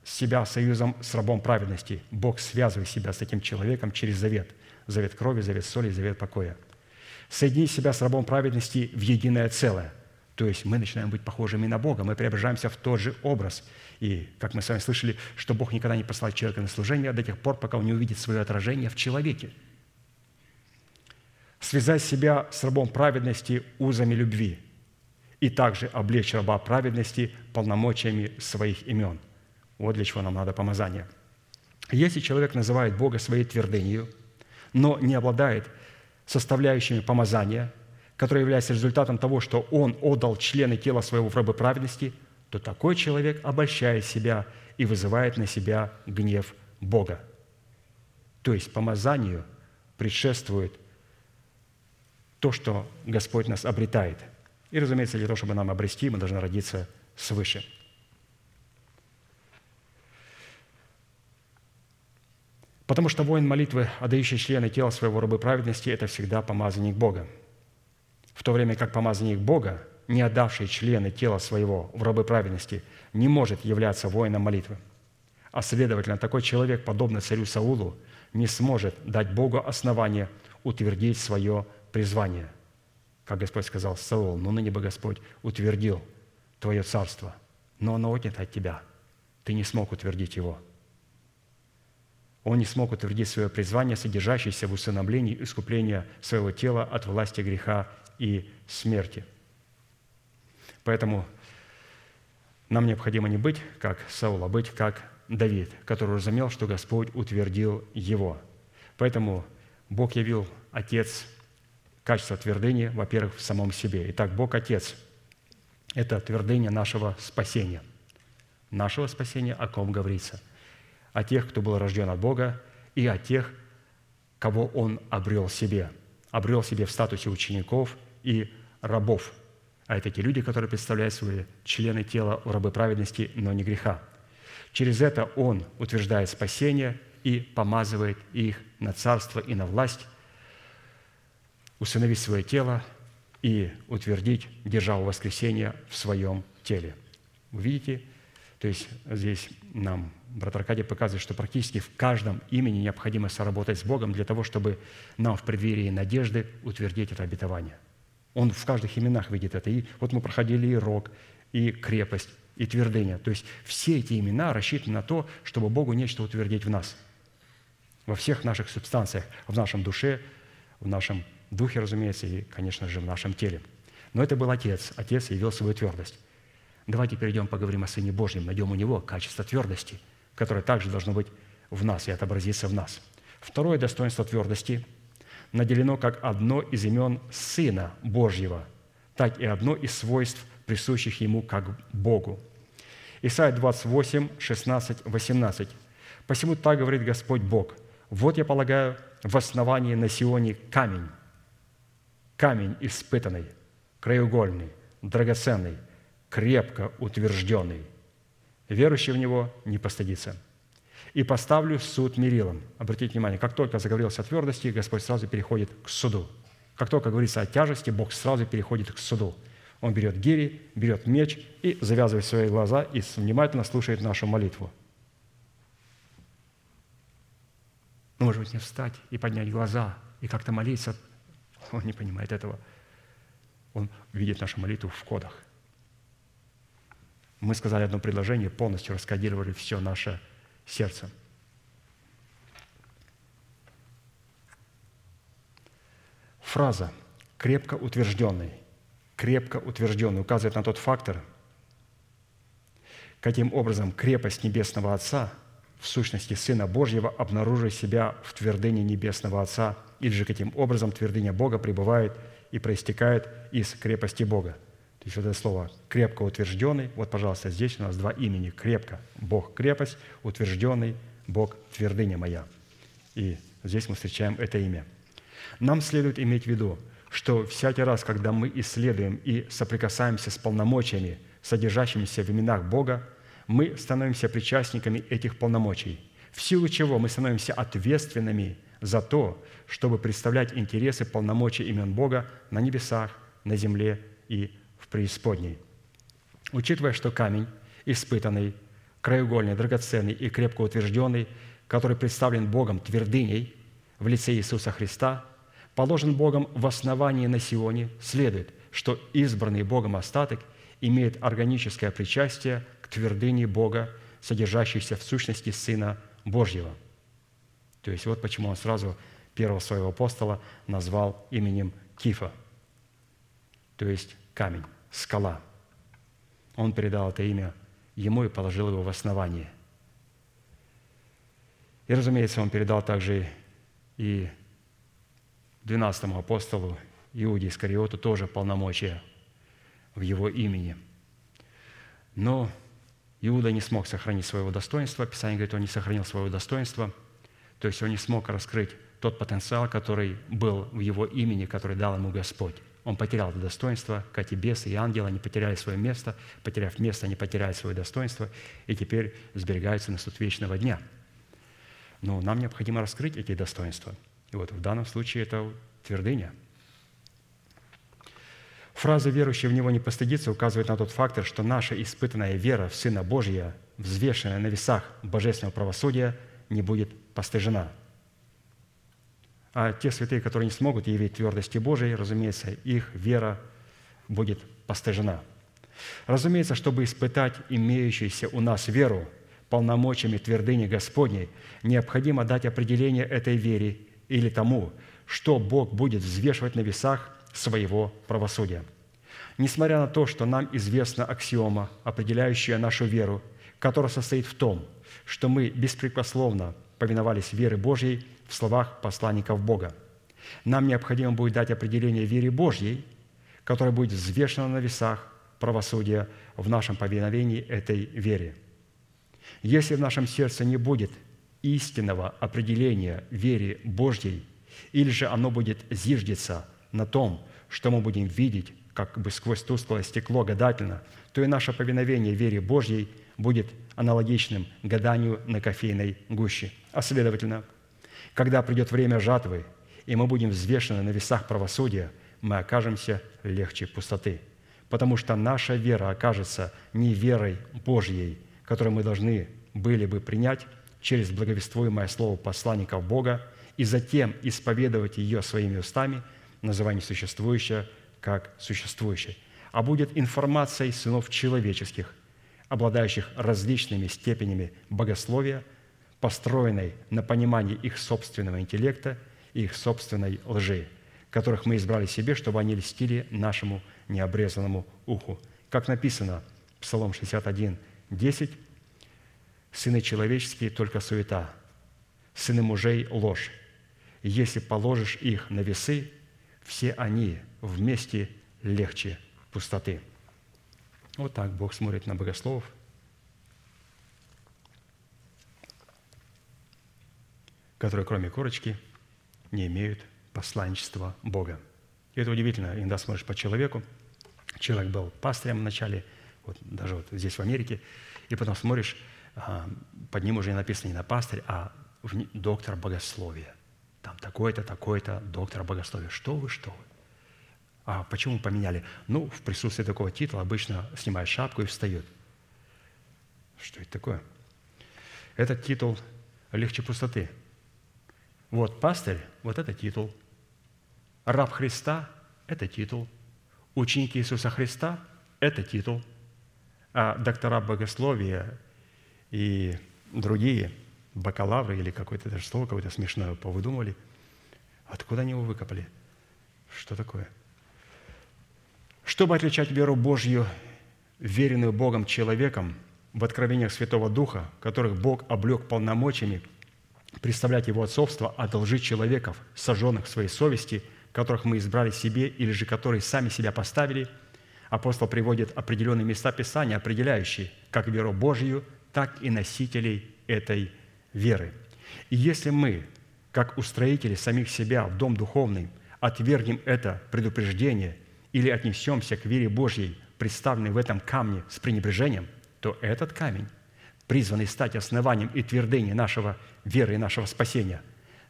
себя союзом с рабом праведности. Бог связывает себя с этим человеком через завет. Завет крови, завет соли, завет покоя. Соедини себя с рабом праведности в единое целое. То есть мы начинаем быть похожими на Бога, мы преображаемся в тот же образ. И, как мы с вами слышали, что Бог никогда не посылает человека на служение до тех пор, пока он не увидит свое отражение в человеке. Связать себя с рабом праведности узами любви и также облечь раба праведности полномочиями своих имен – вот для чего нам надо помазание. Если человек называет Бога своей твердынью, но не обладает составляющими помазания, которые являются результатом того, что он отдал члены тела своего в рабы праведности, то такой человек обольщает себя и вызывает на себя гнев Бога. То есть помазанию предшествует то, что Господь нас обретает. И, разумеется, для того, чтобы нам обрести, мы должны родиться свыше – Потому что воин молитвы, отдающий члены тела своего рабы праведности, это всегда помазанник Бога. В то время как помазанник Бога, не отдавший члены тела своего в рабы праведности, не может являться воином молитвы. А следовательно, такой человек, подобно царю Саулу, не сможет дать Богу основание утвердить свое призвание. Как Господь сказал Саул, ну ныне бы Господь утвердил твое царство, но оно отнято от тебя. Ты не смог утвердить его – он не смог утвердить свое призвание, содержащееся в усыновлении искупления своего тела от власти греха и смерти. Поэтому нам необходимо не быть как Саул, а быть как Давид, который разумел, что Господь утвердил его. Поэтому Бог явил Отец качество твердыни, во-первых, в самом себе. Итак, Бог Отец – это твердыня нашего спасения. нашего спасения, о ком говорится? О тех, кто был рожден от Бога, и о тех, кого Он обрел себе. Обрел себе в статусе учеников и рабов. А это те люди, которые представляют свои члены тела в рабы праведности, но не греха. Через это Он утверждает спасение и помазывает их на царство и на власть, усыновить свое тело и утвердить державу воскресения в своем теле. Вы видите, то есть здесь нам брат Аркадий показывает, что практически в каждом имени необходимо соработать с Богом для того, чтобы нам в преддверии надежды утвердить это обетование. Он в каждых именах видит это. И вот мы проходили и рог, и крепость, и твердыня. То есть все эти имена рассчитаны на то, чтобы Богу нечто утвердить в нас. Во всех наших субстанциях, в нашем душе, в нашем духе, разумеется, и, конечно же, в нашем теле. Но это был Отец. Отец явил свою твердость. Давайте перейдем, поговорим о Сыне Божьем, найдем у Него качество твердости, которое также должно быть в нас и отобразиться в нас. Второе достоинство твердости наделено как одно из имен Сына Божьего, так и одно из свойств, присущих Ему как Богу. Исайя 28, 16, 18. «Посему так говорит Господь Бог, вот я полагаю в основании на Сионе камень, камень испытанный, краеугольный, драгоценный, крепко утвержденный. Верующий в него не постыдится. И поставлю суд мерилом. Обратите внимание, как только заговорился о твердости, Господь сразу переходит к суду. Как только говорится о тяжести, Бог сразу переходит к суду. Он берет гири, берет меч и завязывает свои глаза и внимательно слушает нашу молитву. Ну, может быть, не встать и поднять глаза и как-то молиться. Он не понимает этого. Он видит нашу молитву в кодах. Мы сказали одно предложение, полностью раскодировали все наше сердце. Фраза «крепко утвержденный», «крепко утвержденный» указывает на тот фактор, каким образом крепость Небесного Отца, в сущности Сына Божьего, обнаруживает себя в твердыне Небесного Отца, или же каким образом твердыня Бога пребывает и проистекает из крепости Бога. Вот это слово «крепко утвержденный», вот, пожалуйста, здесь у нас два имени – «крепко» – Бог – крепость, утвержденный – Бог – твердыня моя. И здесь мы встречаем это имя. Нам следует иметь в виду, что всякий раз, когда мы исследуем и соприкасаемся с полномочиями, содержащимися в именах Бога, мы становимся причастниками этих полномочий, в силу чего мы становимся ответственными за то, чтобы представлять интересы полномочий имен Бога на небесах, на земле и в преисподней. Учитывая, что камень, испытанный, краеугольный, драгоценный и крепко утвержденный, который представлен Богом твердыней в лице Иисуса Христа, положен Богом в основании на Сионе, следует, что избранный Богом остаток имеет органическое причастие к твердыне Бога, содержащейся в сущности Сына Божьего. То есть вот почему он сразу первого своего апостола назвал именем Кифа, то есть камень, скала. Он передал это имя ему и положил его в основание. И, разумеется, он передал также и двенадцатому апостолу Иуде Искариоту тоже полномочия в его имени. Но Иуда не смог сохранить своего достоинства. Писание говорит, он не сохранил своего достоинства. То есть он не смог раскрыть тот потенциал, который был в его имени, который дал ему Господь. Он потерял это достоинство, как и бесы, и ангелы, они потеряли свое место. Потеряв место, они потеряли свое достоинство, и теперь сберегаются на суд вечного дня. Но нам необходимо раскрыть эти достоинства. И вот в данном случае это твердыня – Фраза «верующий в Него не постыдится» указывает на тот фактор, что наша испытанная вера в Сына Божия, взвешенная на весах божественного правосудия, не будет постыжена. А те святые, которые не смогут явить твердости Божией, разумеется, их вера будет постыжена. Разумеется, чтобы испытать имеющуюся у нас веру полномочиями твердыни Господней, необходимо дать определение этой вере или тому, что Бог будет взвешивать на весах своего правосудия. Несмотря на то, что нам известна аксиома, определяющая нашу веру, которая состоит в том, что мы беспрекословно повиновались вере Божьей в словах посланников Бога. Нам необходимо будет дать определение вере Божьей, которая будет взвешена на весах правосудия в нашем повиновении этой вере. Если в нашем сердце не будет истинного определения вере Божьей, или же оно будет зиждиться на том, что мы будем видеть как бы сквозь тусклое стекло гадательно, то и наше повиновение вере Божьей будет аналогичным гаданию на кофейной гуще. А следовательно, когда придет время жатвы, и мы будем взвешены на весах правосудия, мы окажемся легче пустоты, потому что наша вера окажется не верой Божьей, которую мы должны были бы принять через благовествуемое слово посланников Бога и затем исповедовать ее своими устами, называя несуществующее как существующее, а будет информацией сынов человеческих, обладающих различными степенями богословия, построенной на понимании их собственного интеллекта и их собственной лжи, которых мы избрали себе, чтобы они льстили нашему необрезанному уху. Как написано, Псалом 61, 10, «Сыны человеческие – только суета, сыны мужей – ложь. Если положишь их на весы, все они вместе легче пустоты». Вот так Бог смотрит на богословов, которые, кроме корочки, не имеют посланничества Бога. И это удивительно. Иногда смотришь по человеку. Человек был пастырем вначале, вот даже вот здесь в Америке, и потом смотришь, а, под ним уже не написано не на пастырь, а доктор богословия. Там такой-то, такой-то доктор богословия. Что вы, что вы? А почему поменяли? Ну, в присутствии такого титула обычно снимает шапку и встает. Что это такое? Этот титул легче пустоты. Вот пастырь, вот это титул. Раб Христа – это титул. Ученики Иисуса Христа – это титул. А доктора богословия и другие бакалавры или какое-то даже слово какое-то смешное повыдумывали, откуда они его выкопали? Что такое? Чтобы отличать веру Божью, веренную Богом человеком, в откровениях Святого Духа, которых Бог облег полномочиями представлять Его отцовство, одолжить человеков, сожженных в своей совести, которых мы избрали себе или же которые сами себя поставили, апостол приводит определенные места Писания, определяющие как веру Божью, так и носителей этой веры. И если мы, как устроители самих себя в дом духовный, отвергнем это предупреждение или отнесемся к вере Божьей, представленной в этом камне с пренебрежением, то этот камень, призванный стать основанием и твердыней нашего веры и нашего спасения,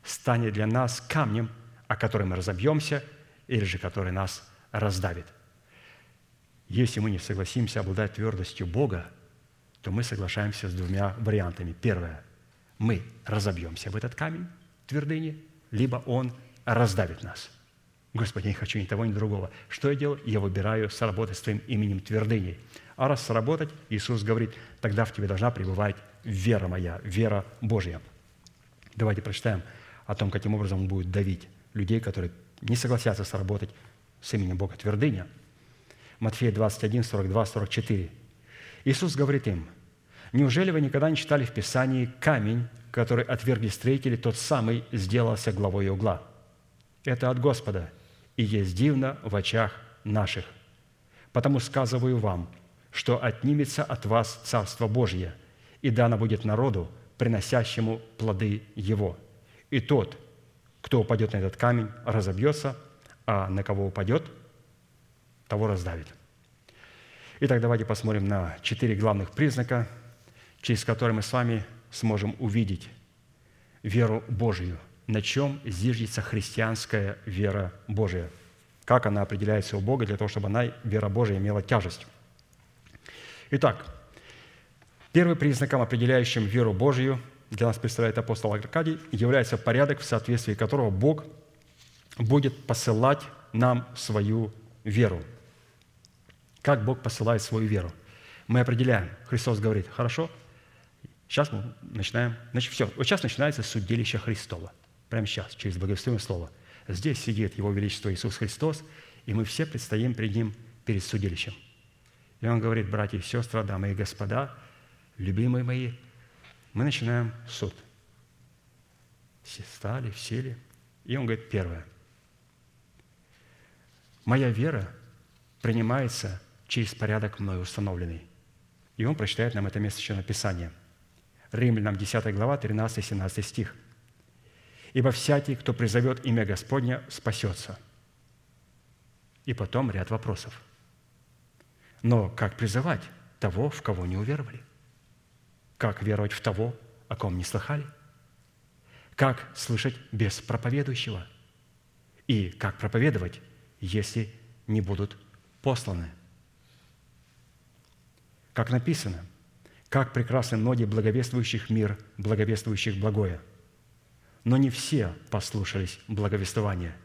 станет для нас камнем, о котором мы разобьемся, или же который нас раздавит. Если мы не согласимся обладать твердостью Бога, то мы соглашаемся с двумя вариантами. Первое. Мы разобьемся в этот камень твердыни, либо он раздавит нас. Господи, я не хочу ни того, ни другого. Что я делаю? Я выбираю сработать с Твоим именем твердыней. А раз сработать, Иисус говорит, тогда в тебе должна пребывать вера моя, вера Божья. Давайте прочитаем о том, каким образом Он будет давить людей, которые не согласятся сработать с именем Бога твердыня. Матфея 21, 42, 44. Иисус говорит им, «Неужели вы никогда не читали в Писании камень, который отвергли строители, тот самый сделался главой угла? Это от Господа, и есть дивно в очах наших. Потому сказываю вам, что отнимется от вас Царство Божье, и дано будет народу, приносящему плоды Его. И тот, кто упадет на этот камень, разобьется, а на кого упадет, того раздавит». Итак, давайте посмотрим на четыре главных признака, через которые мы с вами сможем увидеть веру Божию, на чем зиждется христианская вера Божия, как она определяется у Бога для того, чтобы она, вера Божия, имела тяжесть. Итак, первым признаком, определяющим веру Божию, для нас представляет апостол Аркадий, является порядок, в соответствии которого Бог будет посылать нам свою веру. Как Бог посылает свою веру? Мы определяем. Христос говорит, хорошо, сейчас мы начинаем. Значит, все. Вот сейчас начинается судилище Христова. Прямо сейчас, через благовествуемое слово. Здесь сидит Его Величество Иисус Христос, и мы все предстоим перед Ним, перед судилищем. И Он говорит, братья и сестры, дамы и господа, любимые мои, мы начинаем суд. Все стали, сели. И Он говорит, первое. Моя вера принимается через порядок мною установленный. И он прочитает нам это место еще Писания. Римлянам 10 глава, 13-17 стих. «Ибо всякий, кто призовет имя Господня, спасется». И потом ряд вопросов. Но как призывать того, в кого не уверовали? Как веровать в того, о ком не слыхали? Как слышать без проповедующего? И как проповедовать, если не будут посланы? Как написано, как прекрасны ноги благовествующих мир, благовествующих благое. Но не все послушались благовествования,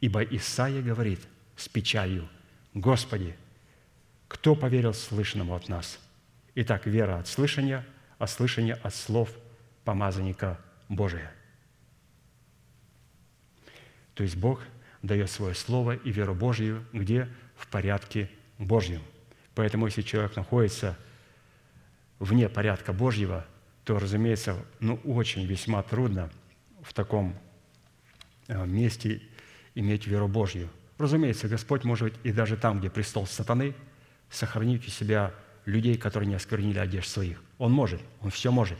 ибо Исаия говорит с печалью, «Господи, кто поверил слышанному от нас?» Итак, вера от слышания, а слышание от слов помазанника Божия. То есть Бог дает свое слово и веру Божию, где в порядке Божьем. Поэтому, если человек находится вне порядка Божьего, то, разумеется, ну, очень весьма трудно в таком э, месте иметь веру Божью. Разумеется, Господь может и даже там, где престол сатаны, сохранить у себя людей, которые не осквернили одежд своих. Он может, Он все может.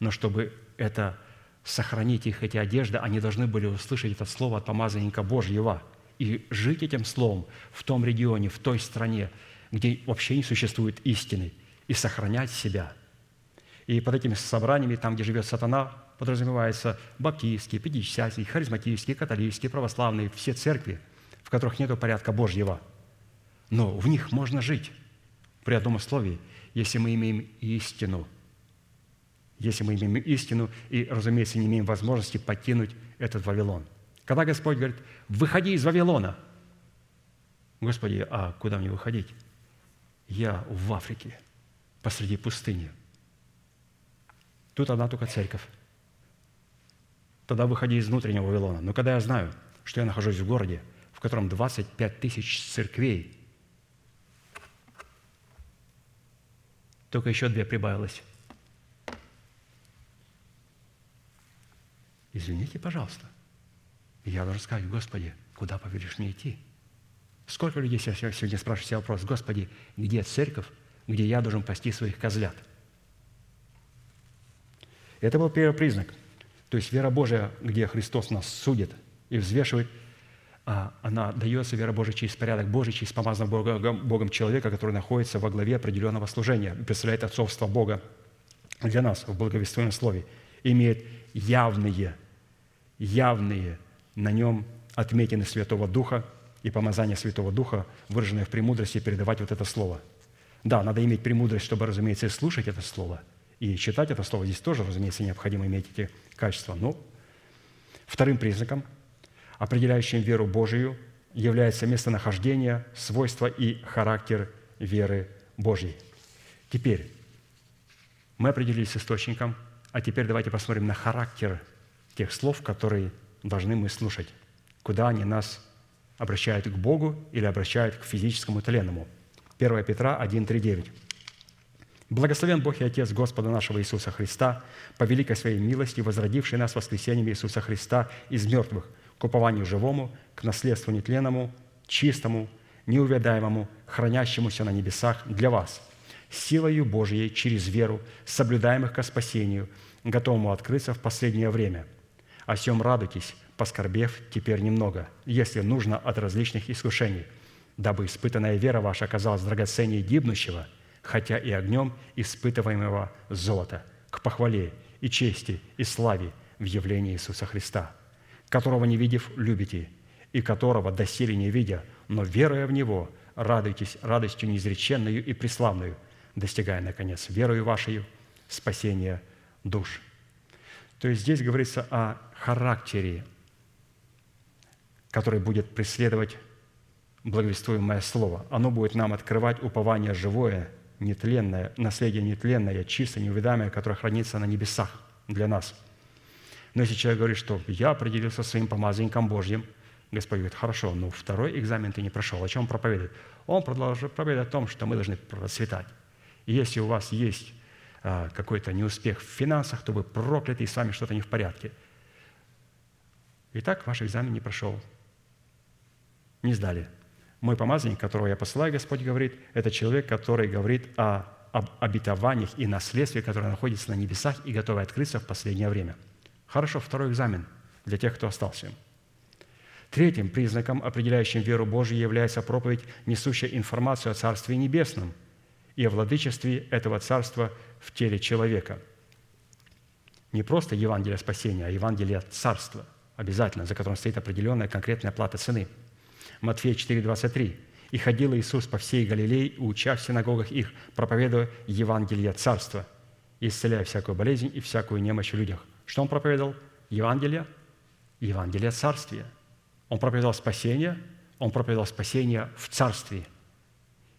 Но чтобы это сохранить их, эти одежды, они должны были услышать это слово от помазанника Божьего и жить этим словом в том регионе, в той стране, где вообще не существует истины, и сохранять себя. И под этими собраниями, там, где живет сатана, подразумевается баптистские, пятидесятники, харизматические, католические, православные, все церкви, в которых нет порядка Божьего. Но в них можно жить при одном условии, если мы имеем истину. Если мы имеем истину и, разумеется, не имеем возможности покинуть этот Вавилон. Когда Господь говорит, выходи из Вавилона, Господи, а куда мне выходить? Я в Африке, посреди пустыни. Тут одна только церковь. Тогда выходи из внутреннего Вавилона. Но когда я знаю, что я нахожусь в городе, в котором 25 тысяч церквей, только еще две прибавилось. Извините, пожалуйста. Я должен сказать, Господи, куда повелишь мне идти? Сколько людей сегодня спрашивают себя вопрос, Господи, где церковь, где я должен пасти своих козлят? Это был первый признак. То есть вера Божия, где Христос нас судит и взвешивает, она дается, вера Божия, через порядок Божий, через помазанного Богом, Богом человека, который находится во главе определенного служения, представляет отцовство Бога для нас в благовествуемом слове, имеет явные, явные на нем отметины Святого Духа и помазание Святого Духа, выраженное в премудрости, передавать вот это слово. Да, надо иметь премудрость, чтобы, разумеется, слушать это слово и читать это слово. Здесь тоже, разумеется, необходимо иметь эти качества. Но вторым признаком, определяющим веру Божию, является местонахождение, свойства и характер веры Божьей. Теперь мы определились с источником, а теперь давайте посмотрим на характер тех слов, которые должны мы слушать, куда они нас обращают к Богу или обращают к физическому тленному. 1 Петра 1, 3, 9. «Благословен Бог и Отец Господа нашего Иисуса Христа, по великой Своей милости, возродивший нас воскресением Иисуса Христа из мертвых, к упованию живому, к наследству нетленному, чистому, неувядаемому, хранящемуся на небесах для вас, силою Божией через веру, соблюдаемых ко спасению, готовому открыться в последнее время. О сем радуйтесь, поскорбев теперь немного, если нужно от различных искушений, дабы испытанная вера ваша оказалась драгоценнее гибнущего, хотя и огнем испытываемого золота, к похвале и чести и славе в явлении Иисуса Христа, которого не видев, любите, и которого доселе не видя, но веруя в Него, радуйтесь радостью неизреченную и преславную, достигая, наконец, верою вашей спасения душ». То есть здесь говорится о характере который будет преследовать благовествуемое слово. Оно будет нам открывать упование живое, нетленное, наследие нетленное, чистое, неувидаемое, которое хранится на небесах для нас. Но если человек говорит, что я определился своим помазанником Божьим, Господь говорит, хорошо, но второй экзамен ты не прошел. О чем он проповедует? Он продолжает проповедовать о том, что мы должны процветать. И если у вас есть а, какой-то неуспех в финансах, то вы прокляты, и с вами что-то не в порядке. Итак, ваш экзамен не прошел не сдали. Мой помазанник, которого я посылаю, Господь говорит, это человек, который говорит о об обетованиях и наследстве, которое находится на небесах и готовое открыться в последнее время. Хорошо, второй экзамен для тех, кто остался. Третьим признаком, определяющим веру Божию, является проповедь, несущая информацию о Царстве Небесном и о владычестве этого Царства в теле человека. Не просто Евангелие спасения, а Евангелие Царства, обязательно, за которым стоит определенная конкретная плата цены. Матфея 4,23. «И ходил Иисус по всей Галилее, уча в синагогах их, проповедуя Евангелие Царства, исцеляя всякую болезнь и всякую немощь в людях». Что Он проповедовал? Евангелие? Евангелие Царствия – он проповедовал спасение, он проповедовал спасение в царстве.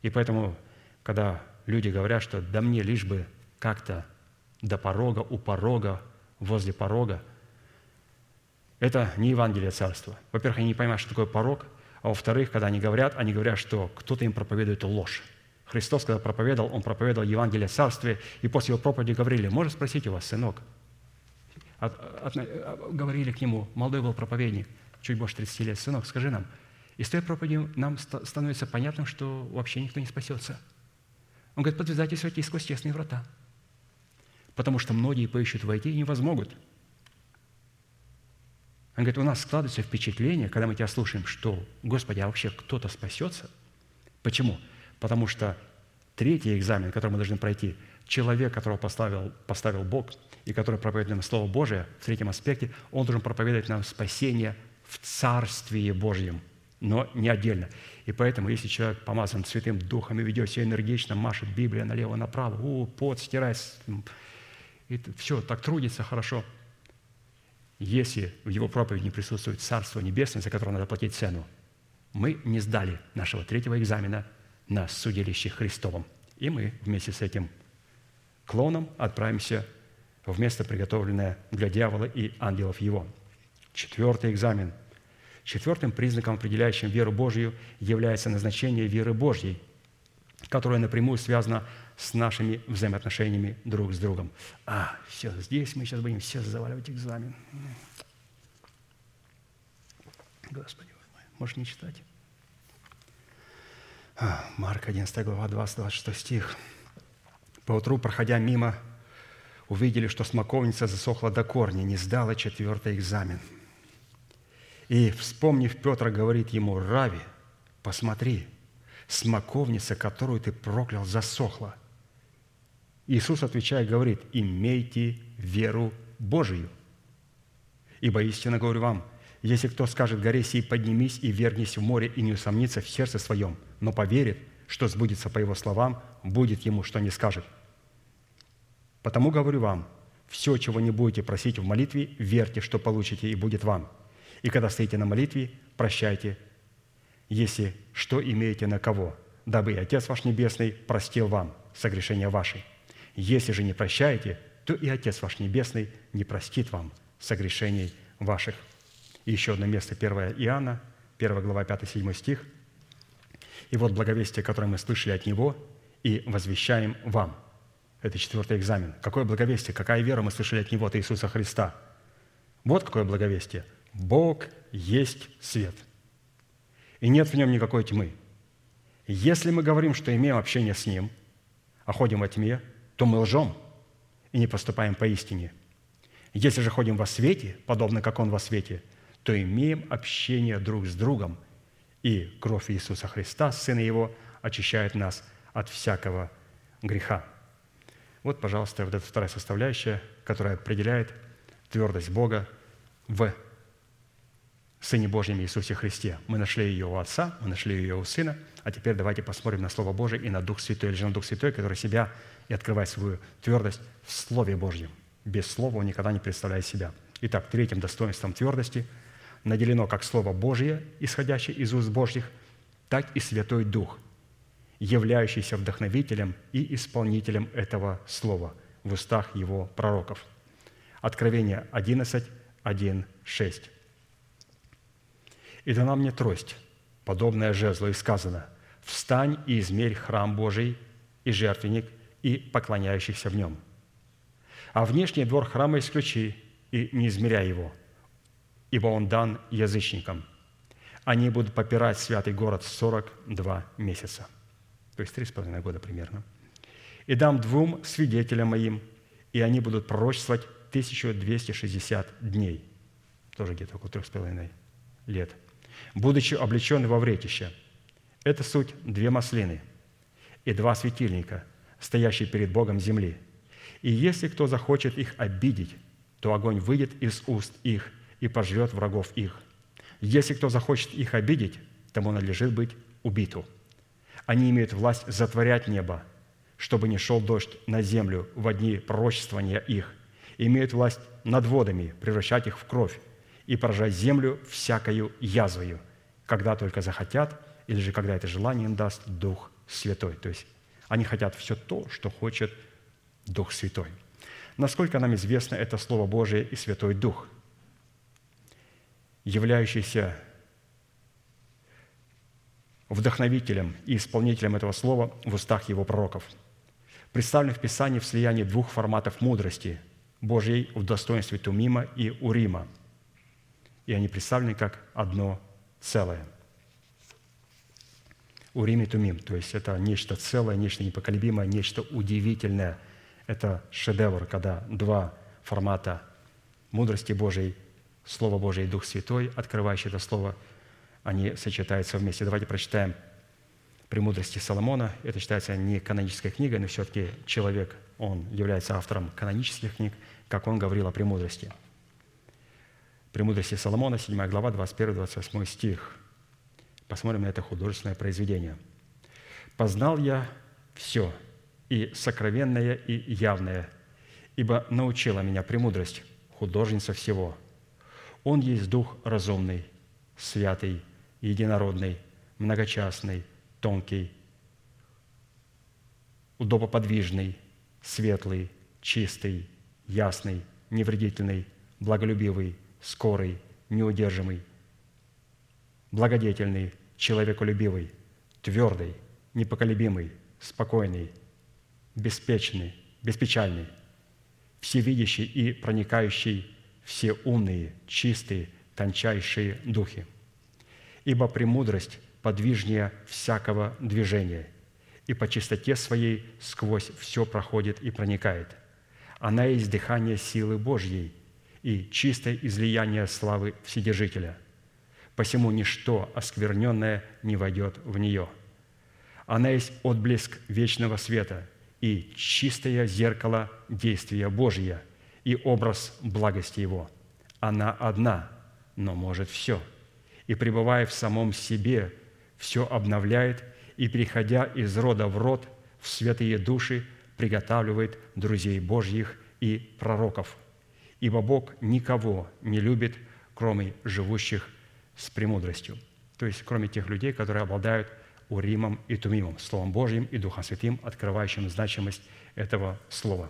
И поэтому, когда люди говорят, что да мне лишь бы как-то до порога, у порога, возле порога, это не Евангелие Царства. Во-первых, они не понимают, что такое порог, а во-вторых, когда они говорят, они говорят, что кто-то им проповедует ложь. Христос, когда проповедовал, Он проповедовал Евангелие Царствия, и после Его проповеди говорили, можно спросить у вас, сынок? От, от, говорили к Нему, молодой был проповедник – чуть больше 30 лет, сынок, скажи нам, из той проповеди нам становится понятным, что вообще никто не спасется. Он говорит, подвязайтесь сквозь тесные врата. Потому что многие поищут войти и не возмогут. Он говорит, у нас складывается впечатление, когда мы тебя слушаем, что, Господи, а вообще кто-то спасется? Почему? Потому что третий экзамен, который мы должны пройти, человек, которого поставил, поставил Бог, и который проповедует нам Слово Божие в третьем аспекте, он должен проповедовать нам спасение в Царствие Божьем, но не отдельно. И поэтому, если человек помазан Святым Духом и ведет себя энергично, машет Библия налево-направо, о, пот стирает, и все, так трудится хорошо. Если в его проповеди не присутствует Царство Небесное, за которое надо платить цену, мы не сдали нашего третьего экзамена на судилище Христовом. И мы вместе с этим клоном отправимся в место, приготовленное для дьявола и ангелов его – Четвертый экзамен. Четвертым признаком, определяющим веру Божью, является назначение веры Божьей, которая напрямую связана с нашими взаимоотношениями друг с другом. А, все, здесь мы сейчас будем все заваливать экзамен. Господи, можешь не читать? А, Марк 11 глава, 20-26 стих. «Поутру, проходя мимо, увидели, что смоковница засохла до корня, не сдала четвертый экзамен – и, вспомнив, Петр говорит ему, «Рави, посмотри, смоковница, которую ты проклял, засохла». Иисус, отвечая, говорит, «Имейте веру Божию». Ибо истинно говорю вам, если кто скажет горе сей, поднимись и вернись в море, и не усомнится в сердце своем, но поверит, что сбудется по его словам, будет ему, что не скажет. Потому говорю вам, все, чего не будете просить в молитве, верьте, что получите, и будет вам – и когда стоите на молитве, прощайте, если что имеете на кого, дабы и Отец ваш Небесный простил вам согрешения ваши. Если же не прощаете, то и Отец ваш Небесный не простит вам согрешений ваших». И еще одно место, 1 Иоанна, 1 глава, 5-7 стих. «И вот благовестие, которое мы слышали от Него, и возвещаем вам». Это четвертый экзамен. Какое благовестие, какая вера мы слышали от Него, от Иисуса Христа? Вот какое благовестие – Бог есть свет, и нет в нем никакой тьмы. Если мы говорим, что имеем общение с Ним, а ходим во тьме, то мы лжем и не поступаем поистине. Если же ходим во свете, подобно как Он во свете, то имеем общение друг с другом, и кровь Иисуса Христа, Сына Его, очищает нас от всякого греха. Вот, пожалуйста, вот эта вторая составляющая, которая определяет твердость Бога в Сыне Божьем Иисусе Христе. Мы нашли ее у Отца, мы нашли ее у Сына, а теперь давайте посмотрим на Слово Божие и на Дух Святой, или же на Дух Святой, который себя и открывает свою твердость в Слове Божьем. Без Слова он никогда не представляет себя. Итак, третьим достоинством твердости наделено как Слово Божье, исходящее из уст Божьих, так и Святой Дух, являющийся вдохновителем и исполнителем этого Слова в устах его пророков. Откровение 11, 1, 6. И дана мне трость, подобная жезлу, и сказано, «Встань и измерь храм Божий и жертвенник, и поклоняющихся в нем. А внешний двор храма исключи, и не измеряй его, ибо он дан язычникам. Они будут попирать святый город 42 месяца». То есть три с половиной года примерно. И дам двум свидетелям моим, и они будут пророчествовать 1260 дней. Тоже где-то около трех с половиной лет. Будучи облечены во вретище. Это суть две маслины и два светильника, стоящие перед Богом земли. И если кто захочет их обидеть, то огонь выйдет из уст их и пожрет врагов их. Если кто захочет их обидеть, тому надлежит быть убиту. Они имеют власть затворять небо, чтобы не шел дождь на землю в дни пророчествования их. Имеют власть над водами, превращать их в кровь и поражать землю всякою язвою, когда только захотят, или же когда это желание им даст Дух Святой. То есть они хотят все то, что хочет Дух Святой. Насколько нам известно это Слово Божие и Святой Дух, являющийся вдохновителем и исполнителем этого слова в устах его пророков. Представлен в Писании в слиянии двух форматов мудрости – Божьей в достоинстве Тумима и Урима. И они представлены как одно целое. Урим и Тумим, то есть это нечто целое, нечто непоколебимое, нечто удивительное. Это шедевр, когда два формата мудрости Божьей, Слово Божие и Дух Святой, открывающий это Слово, они сочетаются вместе. Давайте прочитаем «Премудрости Соломона». Это считается не канонической книгой, но все-таки человек, он является автором канонических книг, как он говорил о премудрости. «Премудрости Соломона», 7 глава, 21-28 стих. Посмотрим на это художественное произведение. «Познал я все, и сокровенное, и явное, ибо научила меня премудрость, художница всего. Он есть Дух разумный, святый, единородный, многочастный, тонкий, удобоподвижный, светлый, чистый, ясный, невредительный, благолюбивый, скорый, неудержимый, благодетельный, человеколюбивый, твердый, непоколебимый, спокойный, беспечный, беспечальный, всевидящий и проникающий все умные, чистые, тончайшие духи. Ибо премудрость подвижнее всякого движения, и по чистоте своей сквозь все проходит и проникает. Она есть дыхание силы Божьей и чистое излияние славы Вседержителя. Посему ничто оскверненное не войдет в нее. Она есть отблеск вечного света и чистое зеркало действия Божия и образ благости Его. Она одна, но может все. И пребывая в самом себе, все обновляет и, переходя из рода в род, в святые души приготавливает друзей Божьих и пророков. Ибо Бог никого не любит, кроме живущих с премудростью. То есть, кроме тех людей, которые обладают Уримом и Тумимом, Словом Божьим и Духом Святым, открывающим значимость этого слова.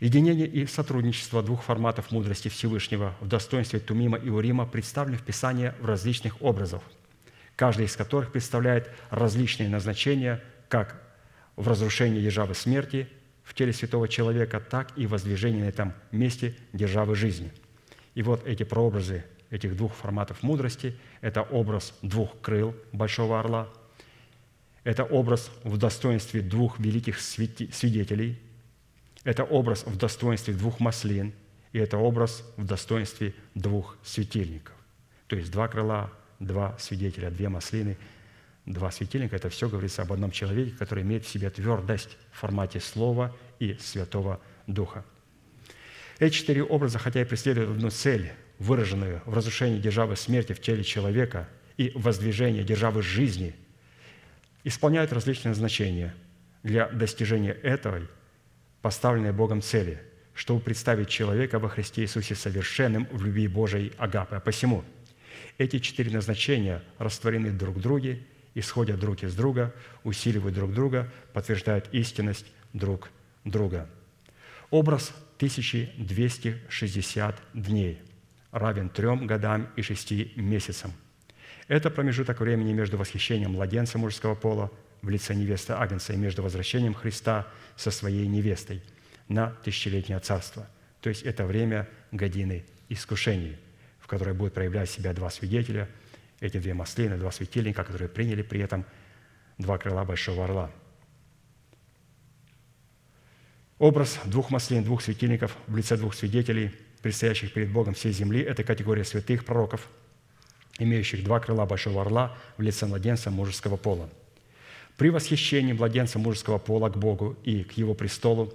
Единение и сотрудничество двух форматов мудрости Всевышнего в достоинстве Тумима и Урима представлены в Писании в различных образах, каждый из которых представляет различные назначения как в разрушении державы смерти в теле святого человека, так и в воздвижении на этом месте державы жизни. И вот эти прообразы этих двух форматов мудрости – это образ двух крыл большого орла, это образ в достоинстве двух великих свидетелей, это образ в достоинстве двух маслин, и это образ в достоинстве двух светильников. То есть два крыла, два свидетеля, две маслины, два светильника – это все говорится об одном человеке, который имеет в себе твердость в формате Слова и Святого Духа. Эти четыре образа, хотя и преследуют одну цель, выраженную в разрушении державы смерти в теле человека и воздвижении державы жизни, исполняют различные назначения для достижения этой поставленной Богом цели, чтобы представить человека во Христе Иисусе совершенным в любви Божией Агапы. А посему эти четыре назначения растворены друг в друге, исходят друг из друга, усиливают друг друга, подтверждают истинность друг друга. Образ 1260 дней равен трем годам и шести месяцам. Это промежуток времени между восхищением младенца мужского пола в лице невесты Агнца и между возвращением Христа со своей невестой на тысячелетнее царство. То есть это время годины искушений, в которой будут проявлять себя два свидетеля, эти две маслины, два светильника, которые приняли при этом два крыла большого орла. Образ двух маслин, двух светильников в лице двух свидетелей, предстоящих перед Богом всей земли – это категория святых пророков, имеющих два крыла большого орла в лице младенца мужеского пола. При восхищении младенца мужеского пола к Богу и к Его престолу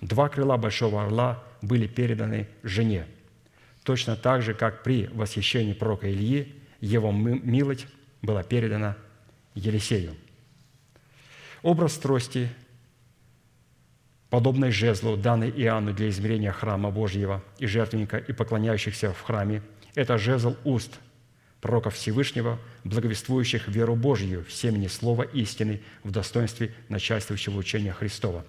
два крыла большого орла были переданы жене, точно так же, как при восхищении пророка Ильи его милость была передана Елисею. Образ трости, подобной жезлу, данной Иоанну для измерения храма Божьего и жертвенника и поклоняющихся в храме, это жезл уст пророков Всевышнего, благовествующих веру Божью в семени слова истины в достоинстве начальствующего учения Христова.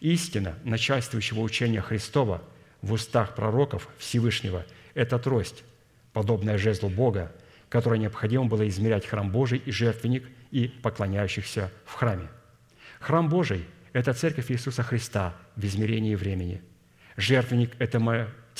Истина начальствующего учения Христова в устах пророков Всевышнего – это трость, подобная жезлу Бога, которой необходимо было измерять храм Божий и жертвенник и поклоняющихся в храме. Храм Божий – это церковь Иисуса Христа в измерении времени. Жертвенник – это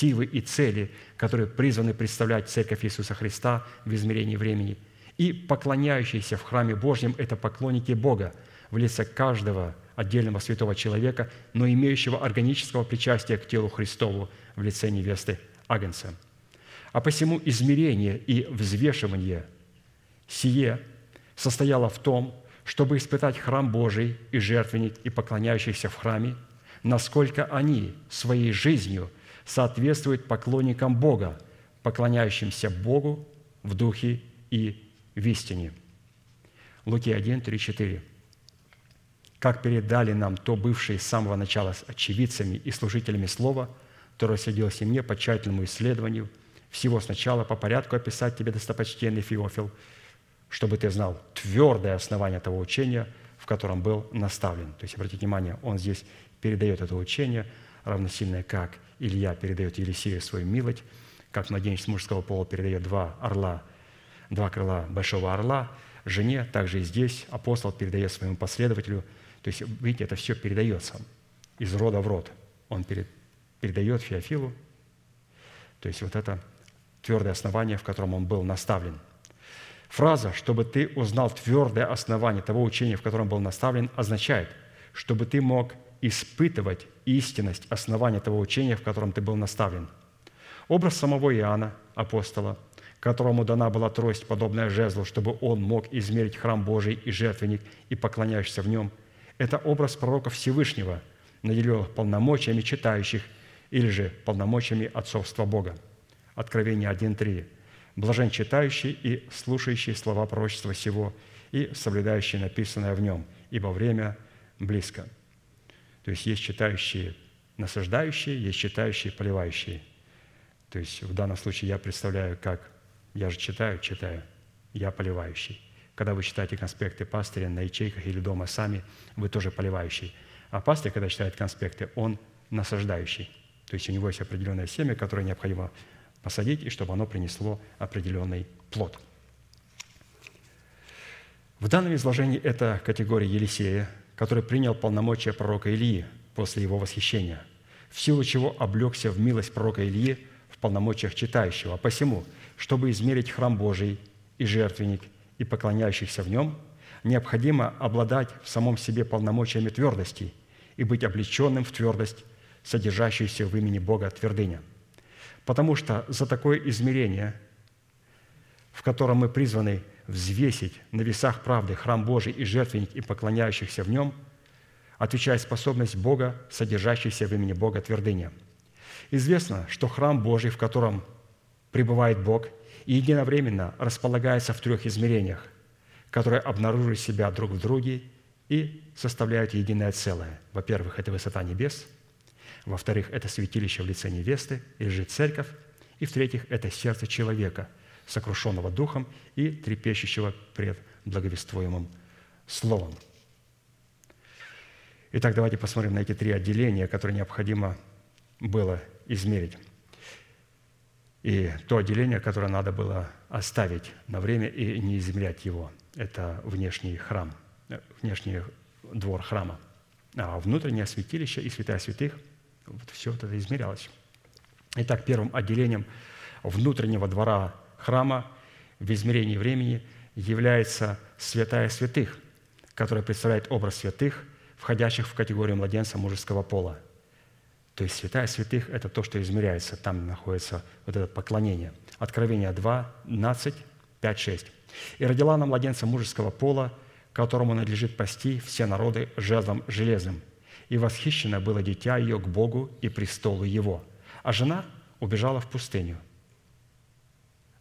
мотивы и цели, которые призваны представлять церковь Иисуса Христа в измерении времени. И поклоняющиеся в храме Божьем – это поклонники Бога в лице каждого отдельного святого человека, но имеющего органического причастия к телу Христову в лице невесты Агнца. А посему измерение и взвешивание сие состояло в том, чтобы испытать храм Божий и жертвенник и поклоняющихся в храме, насколько они своей жизнью соответствуют поклонникам Бога, поклоняющимся Богу в духе и в истине. Луки 1, 3, 4. «Как передали нам то бывшие с самого начала с очевидцами и служителями Слова, то рассудилось и мне по тщательному исследованию, всего сначала по порядку описать тебе, достопочтенный Феофил, чтобы ты знал твердое основание того учения, в котором был наставлен. То есть, обратите внимание, он здесь передает это учение, равносильное, как Илья передает Елисею свою милость, как младенец мужского пола передает два орла, два крыла большого орла, жене, также и здесь апостол передает своему последователю. То есть, видите, это все передается из рода в род. Он перед- передает Феофилу, то есть вот это твердое основание, в котором он был наставлен – Фраза «чтобы ты узнал твердое основание того учения, в котором был наставлен», означает, чтобы ты мог испытывать истинность основания того учения, в котором ты был наставлен. Образ самого Иоанна, апостола, которому дана была трость, подобная жезлу, чтобы он мог измерить храм Божий и жертвенник и поклоняющихся в нем, это образ пророка Всевышнего, наделенных полномочиями читающих или же полномочиями отцовства Бога. Откровение 1.3. Блажен читающий и слушающий слова пророчества сего и соблюдающий написанное в нем, ибо время близко. То есть есть читающие насаждающие, есть читающие поливающие. То есть в данном случае я представляю, как я же читаю, читаю, я поливающий. Когда вы читаете конспекты пастыря на ячейках или дома сами, вы тоже поливающий. А пастырь, когда читает конспекты, он насаждающий. То есть у него есть определенное семя, которое необходимо посадить, и чтобы оно принесло определенный плод. В данном изложении это категория Елисея, который принял полномочия пророка Илии после его восхищения, в силу чего облегся в милость пророка Илии в полномочиях читающего. Посему, чтобы измерить храм Божий и жертвенник и поклоняющихся в нем, необходимо обладать в самом себе полномочиями твердости и быть облеченным в твердость, содержащуюся в имени Бога твердыня. Потому что за такое измерение, в котором мы призваны взвесить на весах правды храм Божий и жертвенник и поклоняющихся в нем, отвечает способность Бога, содержащаяся в имени Бога твердыня. Известно, что храм Божий, в котором пребывает Бог, и единовременно располагается в трех измерениях, которые обнаруживают себя друг в друге и составляют единое целое. Во-первых, это высота небес – во-вторых, это святилище в лице невесты или же церковь. И в-третьих, это сердце человека, сокрушенного духом и трепещущего пред благовествуемым словом. Итак, давайте посмотрим на эти три отделения, которые необходимо было измерить. И то отделение, которое надо было оставить на время и не измерять его, это внешний храм, внешний двор храма. А внутреннее святилище и святая святых – вот все это измерялось. Итак, первым отделением внутреннего двора храма в измерении времени является святая святых, которая представляет образ святых входящих в категорию младенца мужеского пола. То есть святая святых – это то, что измеряется. Там находится вот это поклонение. Откровение 2, 12, 5, 6. «И родила она младенца мужеского пола, которому надлежит пасти все народы жезлом железным. И восхищено было дитя ее к Богу и престолу его. А жена убежала в пустыню,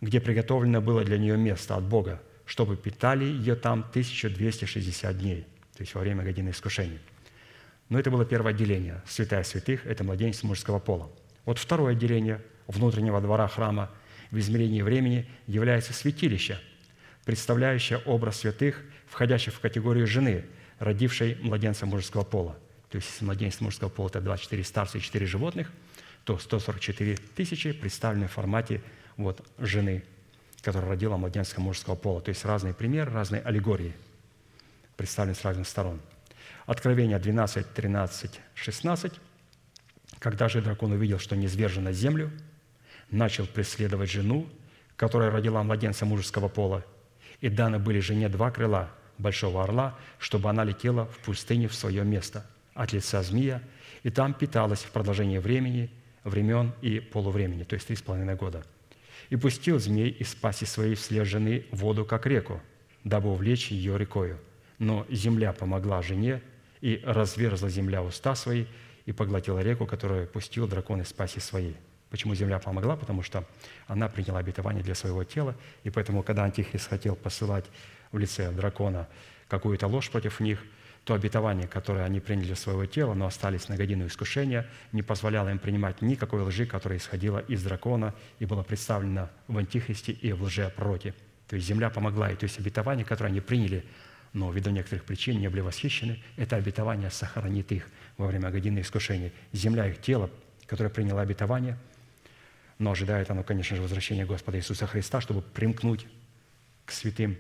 где приготовлено было для нее место от Бога, чтобы питали ее там 1260 дней, то есть во время годины искушения. Но это было первое отделение. Святая святых – это младенец мужского пола. Вот второе отделение внутреннего двора храма в измерении времени является святилище, представляющее образ святых, входящих в категорию жены, родившей младенца мужского пола. То есть, если младенец мужского пола – это 24 старца и 4 животных, то 144 тысячи представлены в формате вот, жены, которая родила младенца мужского пола. То есть разные примеры, разные аллегории представлены с разных сторон – Откровение 12, 13, 16. «Когда же дракон увидел, что не на землю, начал преследовать жену, которая родила младенца мужеского пола, и даны были жене два крыла большого орла, чтобы она летела в пустыне в свое место от лица змея, и там питалась в продолжении времени, времен и полувремени, то есть три с половиной года. И пустил змей из паси своей вслед жены воду, как реку, дабы увлечь ее рекою. Но земля помогла жене, и разверзла земля уста свои, и поглотила реку, которую пустил дракон из паси своей. Почему земля помогла? Потому что она приняла обетование для своего тела, и поэтому, когда Антихрист хотел посылать в лице дракона какую-то ложь против них, то обетование, которое они приняли своего тела, но остались на годину искушения, не позволяло им принимать никакой лжи, которая исходила из дракона и была представлена в Антихристе и в лжепророке. То есть земля помогла, и то есть обетование, которое они приняли но ввиду некоторых причин не были восхищены, это обетование сохранит их во время годины искушения. Земля их тело, которое приняло обетование, но ожидает оно, конечно же, возвращения Господа Иисуса Христа, чтобы примкнуть к святым,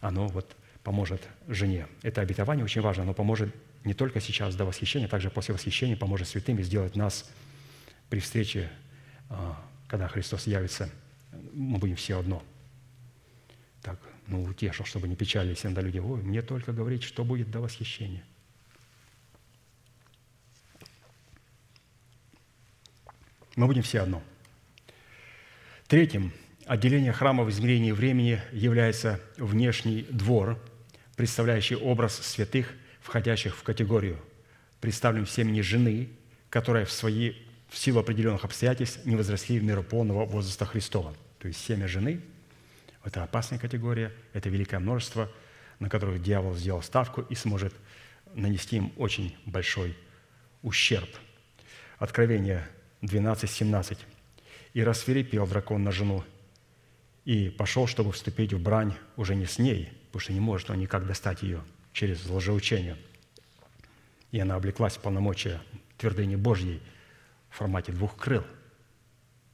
оно вот поможет жене. Это обетование очень важно, оно поможет не только сейчас до восхищения, также после восхищения поможет святым и сделать нас при встрече, а, когда Христос явится, мы будем все одно. Так, ну, утешил, чтобы не печалились иногда люди. Ой, мне только говорить, что будет до восхищения. Мы будем все одно. Третьим, отделение храма в измерении времени является внешний двор, представляющий образ святых, входящих в категорию, представлен в семени жены, которая в, свои, в силу определенных обстоятельств не возросли в меру полного возраста Христова. То есть семя жены – это опасная категория, это великое множество, на которых дьявол сделал ставку и сможет нанести им очень большой ущерб. Откровение 12, 17. «И рассверепел дракон на жену, и пошел, чтобы вступить в брань уже не с ней, потому что не может он никак достать ее через лжеучение. И она облеклась в полномочия твердыни Божьей в формате двух крыл.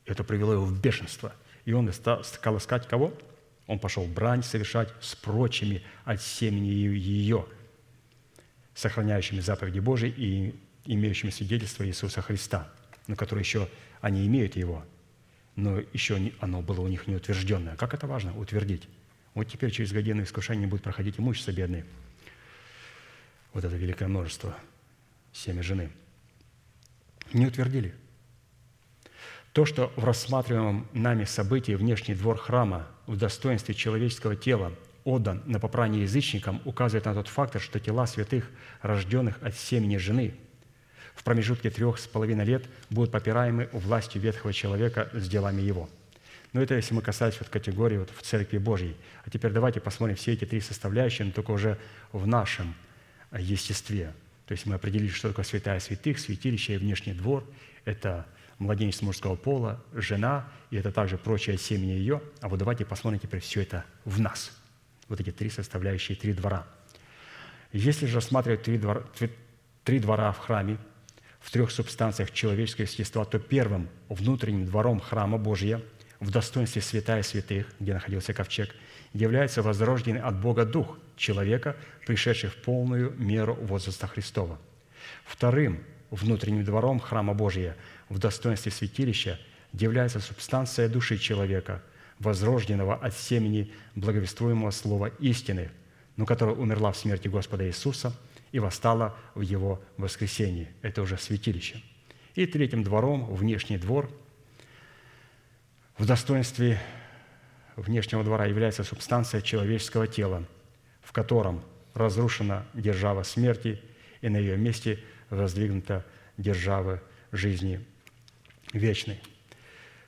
Это привело его в бешенство. И он стал искать кого? Он пошел брань совершать с прочими от семени ее, сохраняющими заповеди Божии и имеющими свидетельство Иисуса Христа, но которые еще, они имеют его, но еще оно было у них не утвержденное. Как это важно утвердить? Вот теперь через годину искушение будет проходить имущество бедные. Вот это великое множество семя жены. Не утвердили – то, что в рассматриваемом нами событии внешний двор храма в достоинстве человеческого тела отдан на попрание язычникам, указывает на тот фактор, что тела святых, рожденных от семени жены, в промежутке трех с половиной лет будут попираемы властью ветхого человека с делами его. Но это если мы касаемся вот категории вот в Церкви Божьей. А теперь давайте посмотрим все эти три составляющие, но только уже в нашем естестве. То есть мы определили, что такое святая святых, святилище и внешний двор. Это младенец мужского пола, жена, и это также прочее семя ее. А вот давайте посмотрим теперь все это в нас. Вот эти три составляющие, три двора. Если же рассматривать три двора, три двора в храме, в трех субстанциях человеческого естества, то первым внутренним двором храма Божия в достоинстве святая святых, где находился ковчег, является возрожденный от Бога Дух человека, пришедший в полную меру возраста Христова. Вторым внутренним двором храма Божия – в достоинстве святилища является субстанция души человека, возрожденного от семени благовествуемого слова истины, но которая умерла в смерти Господа Иисуса и восстала в его воскресении. Это уже святилище. И третьим двором, внешний двор, в достоинстве внешнего двора является субстанция человеческого тела, в котором разрушена держава смерти, и на ее месте воздвигнута держава жизни вечной.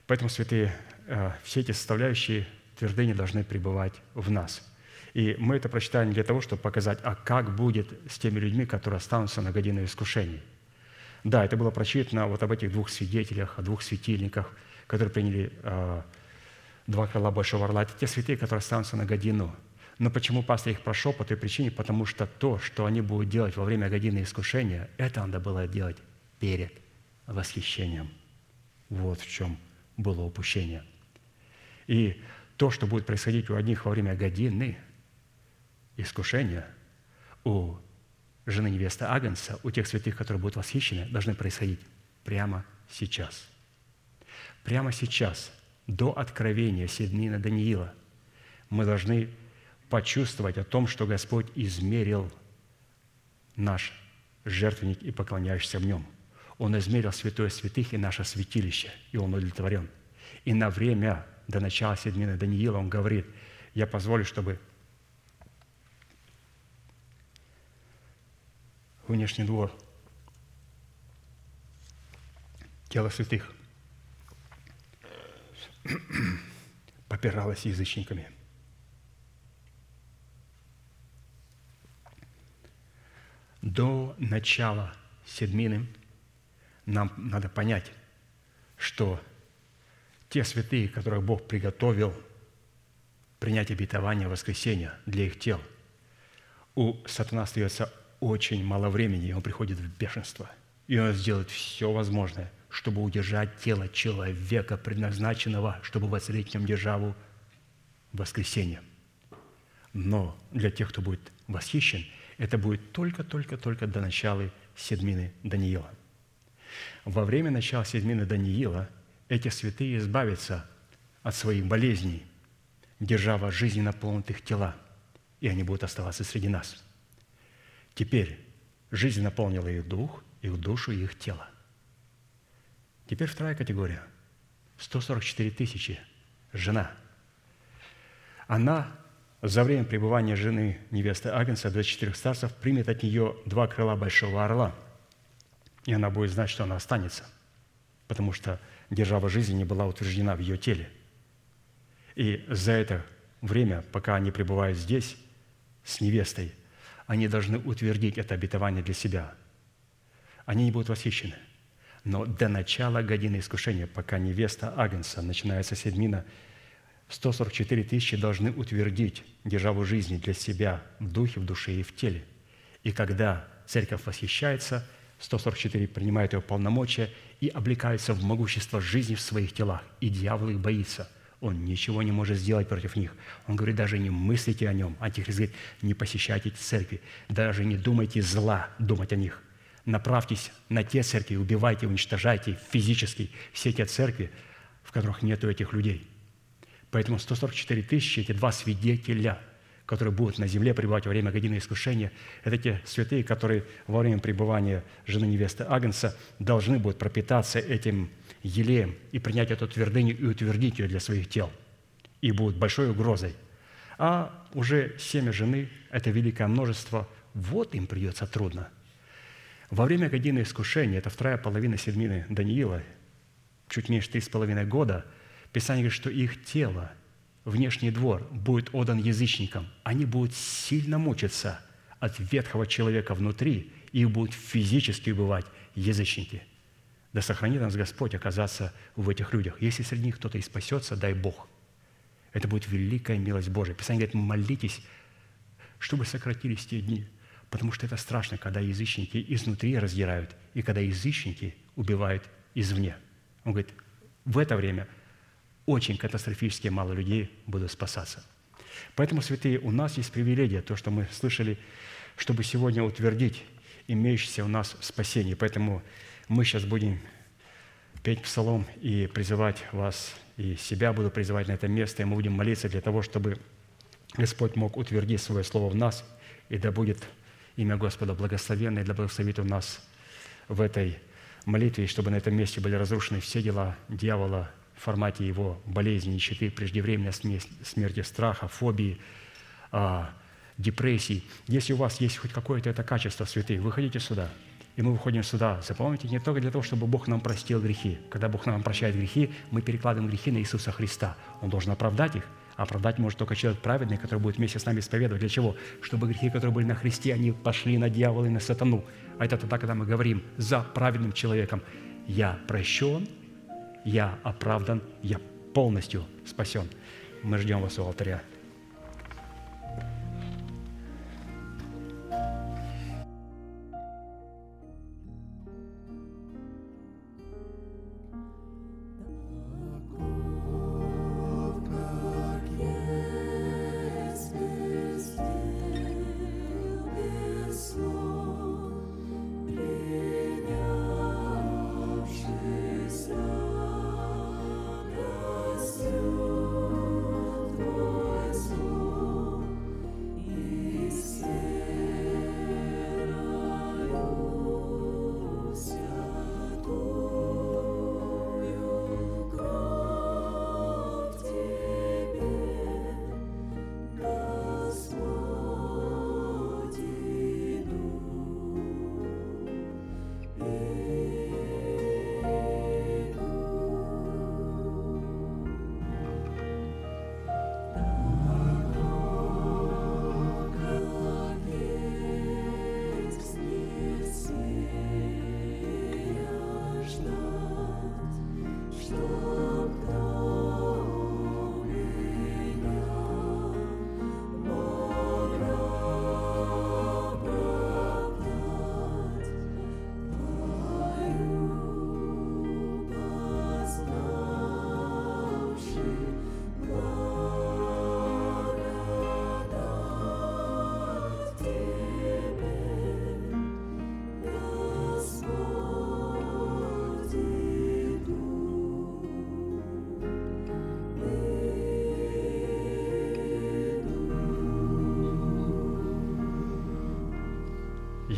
Поэтому, святые, э, все эти составляющие твердыни должны пребывать в нас. И мы это прочитали не для того, чтобы показать, а как будет с теми людьми, которые останутся на годину искушений. Да, это было прочитано вот об этих двух свидетелях, о двух светильниках, которые приняли э, два крыла Большого Орла. Это те святые, которые останутся на годину. Но почему пастор их прошел? По той причине, потому что то, что они будут делать во время годины искушения, это надо было делать перед восхищением. Вот в чем было упущение. И то, что будет происходить у одних во время годины искушения, у жены невесты Агнца, у тех святых, которые будут восхищены, должны происходить прямо сейчас. Прямо сейчас, до откровения Седмина Даниила, мы должны почувствовать о том, что Господь измерил наш жертвенник и поклоняющийся в нем. Он измерил святое святых и наше святилище, и он удовлетворен. И на время до начала седмины Даниила он говорит, я позволю, чтобы внешний двор, тело святых *clears throat* попиралось язычниками. До начала седмины нам надо понять, что те святые, которых Бог приготовил принять обетование воскресения для их тел, у сатана остается очень мало времени, и он приходит в бешенство. И он сделает все возможное, чтобы удержать тело человека, предназначенного, чтобы воцарить в нем державу воскресения. Но для тех, кто будет восхищен, это будет только-только-только до начала седмины Даниила. Во время начала седмины Даниила эти святые избавятся от своих болезней, держава жизни наполнит их тела, и они будут оставаться среди нас. Теперь жизнь наполнила их дух, их душу и их тело. Теперь вторая категория. 144 тысячи. Жена. Она за время пребывания жены невесты Агнца 24 старцев примет от нее два крыла большого орла, и она будет знать, что она останется, потому что держава жизни не была утверждена в ее теле. И за это время, пока они пребывают здесь с невестой, они должны утвердить это обетование для себя. Они не будут восхищены. Но до начала годины искушения, пока невеста Агнца, начинается седмина, 144 тысячи должны утвердить державу жизни для себя в духе, в душе и в теле. И когда церковь восхищается – 144 принимают его полномочия и облекаются в могущество жизни в своих телах. И дьявол их боится. Он ничего не может сделать против них. Он говорит, даже не мыслите о нем. Антихрист говорит, не посещайте церкви. Даже не думайте зла думать о них. Направьтесь на те церкви, убивайте, уничтожайте физически все те церкви, в которых нету этих людей. Поэтому 144 тысячи – эти два свидетеля – которые будут на земле пребывать во время годины искушения, это те святые, которые во время пребывания жены невесты Агнца должны будут пропитаться этим елеем и принять эту твердыню и утвердить ее для своих тел. И будут большой угрозой. А уже семя жены, это великое множество, вот им придется трудно. Во время годины искушения, это вторая половина седмины Даниила, чуть меньше три с половиной года, Писание говорит, что их тело – внешний двор будет отдан язычникам, они будут сильно мучиться от ветхого человека внутри, и их будут физически убивать язычники. Да сохранит нас Господь оказаться в этих людях. Если среди них кто-то и спасется, дай Бог. Это будет великая милость Божия. Писание говорит, молитесь, чтобы сократились те дни, потому что это страшно, когда язычники изнутри раздирают, и когда язычники убивают извне. Он говорит, в это время – очень катастрофически мало людей будут спасаться. Поэтому, святые, у нас есть привилегия, то, что мы слышали, чтобы сегодня утвердить имеющееся у нас спасение. Поэтому мы сейчас будем петь псалом и призывать вас, и себя буду призывать на это место, и мы будем молиться для того, чтобы Господь мог утвердить свое слово в нас, и да будет Имя Господа благословенное, да благословит у нас в этой молитве, и чтобы на этом месте были разрушены все дела дьявола в формате его болезни, нищеты, преждевременной сме- смерти, страха, фобии, а, депрессий. Если у вас есть хоть какое-то это качество, святые, выходите сюда. И мы выходим сюда. Запомните, не только для того, чтобы Бог нам простил грехи. Когда Бог нам прощает грехи, мы перекладываем грехи на Иисуса Христа. Он должен оправдать их. А оправдать может только человек праведный, который будет вместе с нами исповедовать. Для чего? Чтобы грехи, которые были на Христе, они пошли на дьявола и на сатану. А это тогда, когда мы говорим за праведным человеком. Я прощен, я оправдан, я полностью спасен. Мы ждем вас у алтаря.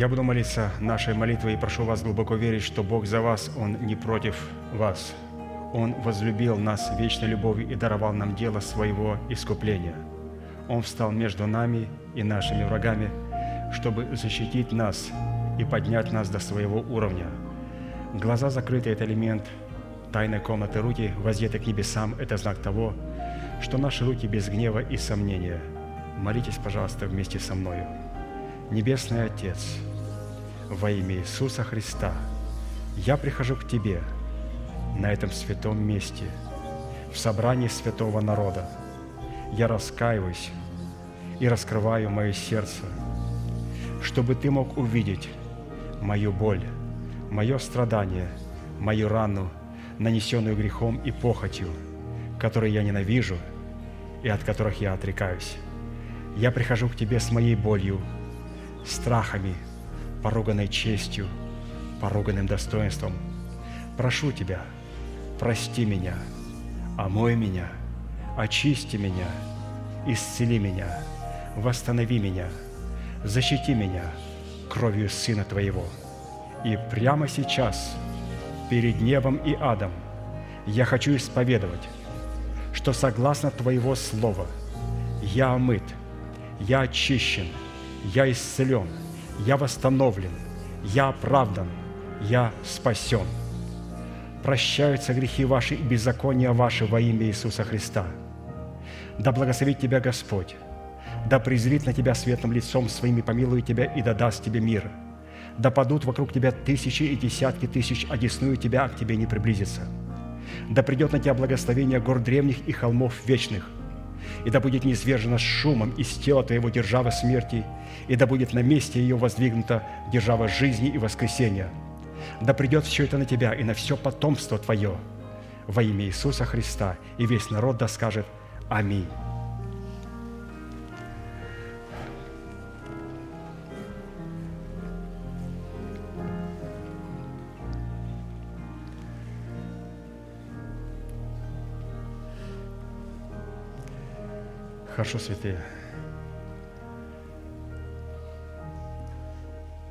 Я буду молиться нашей молитвой и прошу вас глубоко верить, что Бог за вас, Он не против вас. Он возлюбил нас вечной любовью и даровал нам дело своего искупления. Он встал между нами и нашими врагами, чтобы защитить нас и поднять нас до своего уровня. Глаза закрыты – это элемент тайной комнаты руки, воздеты к небесам – это знак того, что наши руки без гнева и сомнения. Молитесь, пожалуйста, вместе со мною. Небесный Отец, во имя Иисуса Христа, я прихожу к Тебе на этом святом месте, в собрании святого народа. Я раскаиваюсь и раскрываю мое сердце, чтобы Ты мог увидеть мою боль, мое страдание, мою рану, нанесенную грехом и похотью, которые я ненавижу и от которых я отрекаюсь. Я прихожу к Тебе с моей болью, страхами, поруганной честью, поруганным достоинством. Прошу Тебя, прости меня, омой меня, очисти меня, исцели меня, восстанови меня, защити меня кровью Сына Твоего. И прямо сейчас, перед небом и адом, я хочу исповедовать, что согласно Твоего Слова я омыт, я очищен – я исцелен, я восстановлен, я оправдан, я спасен. Прощаются грехи ваши и беззакония ваши во имя Иисуса Христа. Да благословит тебя Господь, да презрит на тебя светлым лицом своим и помилует тебя и да даст тебе мир. Да падут вокруг тебя тысячи и десятки тысяч, а десную тебя к тебе не приблизится. Да придет на тебя благословение гор древних и холмов вечных – и да будет низвержена шумом из тела твоего держава смерти, и да будет на месте ее воздвигнута держава жизни и воскресения. Да придет все это на тебя и на все потомство твое во имя Иисуса Христа, и весь народ да скажет Аминь. Хорошо, святые.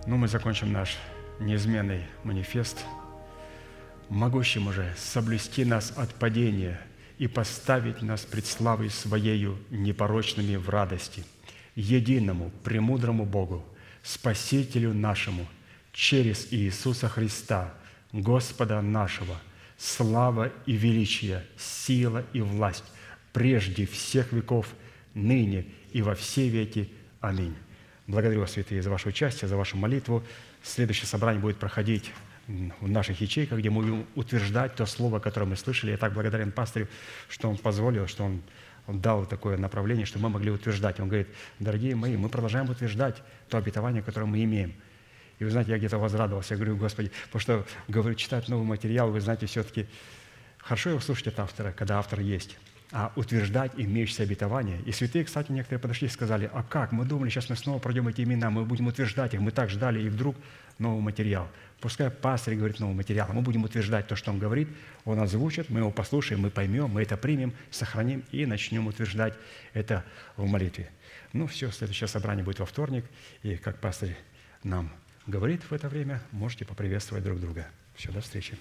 Ну, мы закончим наш неизменный манифест, могущим уже соблюсти нас от падения и поставить нас пред славой Своею непорочными в радости, единому, премудрому Богу, Спасителю нашему, через Иисуса Христа, Господа нашего, слава и величие, сила и власть прежде всех веков, ныне и во все веки. Аминь. Благодарю вас, святые, за ваше участие, за вашу молитву. Следующее собрание будет проходить в наших ячейках, где мы будем утверждать то слово, которое мы слышали. Я так благодарен пастырю, что он позволил, что он, дал такое направление, что мы могли утверждать. Он говорит, дорогие мои, мы продолжаем утверждать то обетование, которое мы имеем. И вы знаете, я где-то возрадовался, я говорю, Господи, потому что, говорю, читать новый материал, вы знаете, все-таки хорошо его слушать от автора, когда автор есть а утверждать имеющиеся обетования. И святые, кстати, некоторые подошли и сказали, а как? Мы думали, сейчас мы снова пройдем эти имена, мы будем утверждать их, мы так ждали, и вдруг новый материал. Пускай пастырь говорит новый материал, а мы будем утверждать то, что он говорит, он озвучит, мы его послушаем, мы поймем, мы это примем, сохраним и начнем утверждать это в молитве. Ну все, следующее собрание будет во вторник, и как пастырь нам говорит в это время, можете поприветствовать друг друга. Все, до встречи.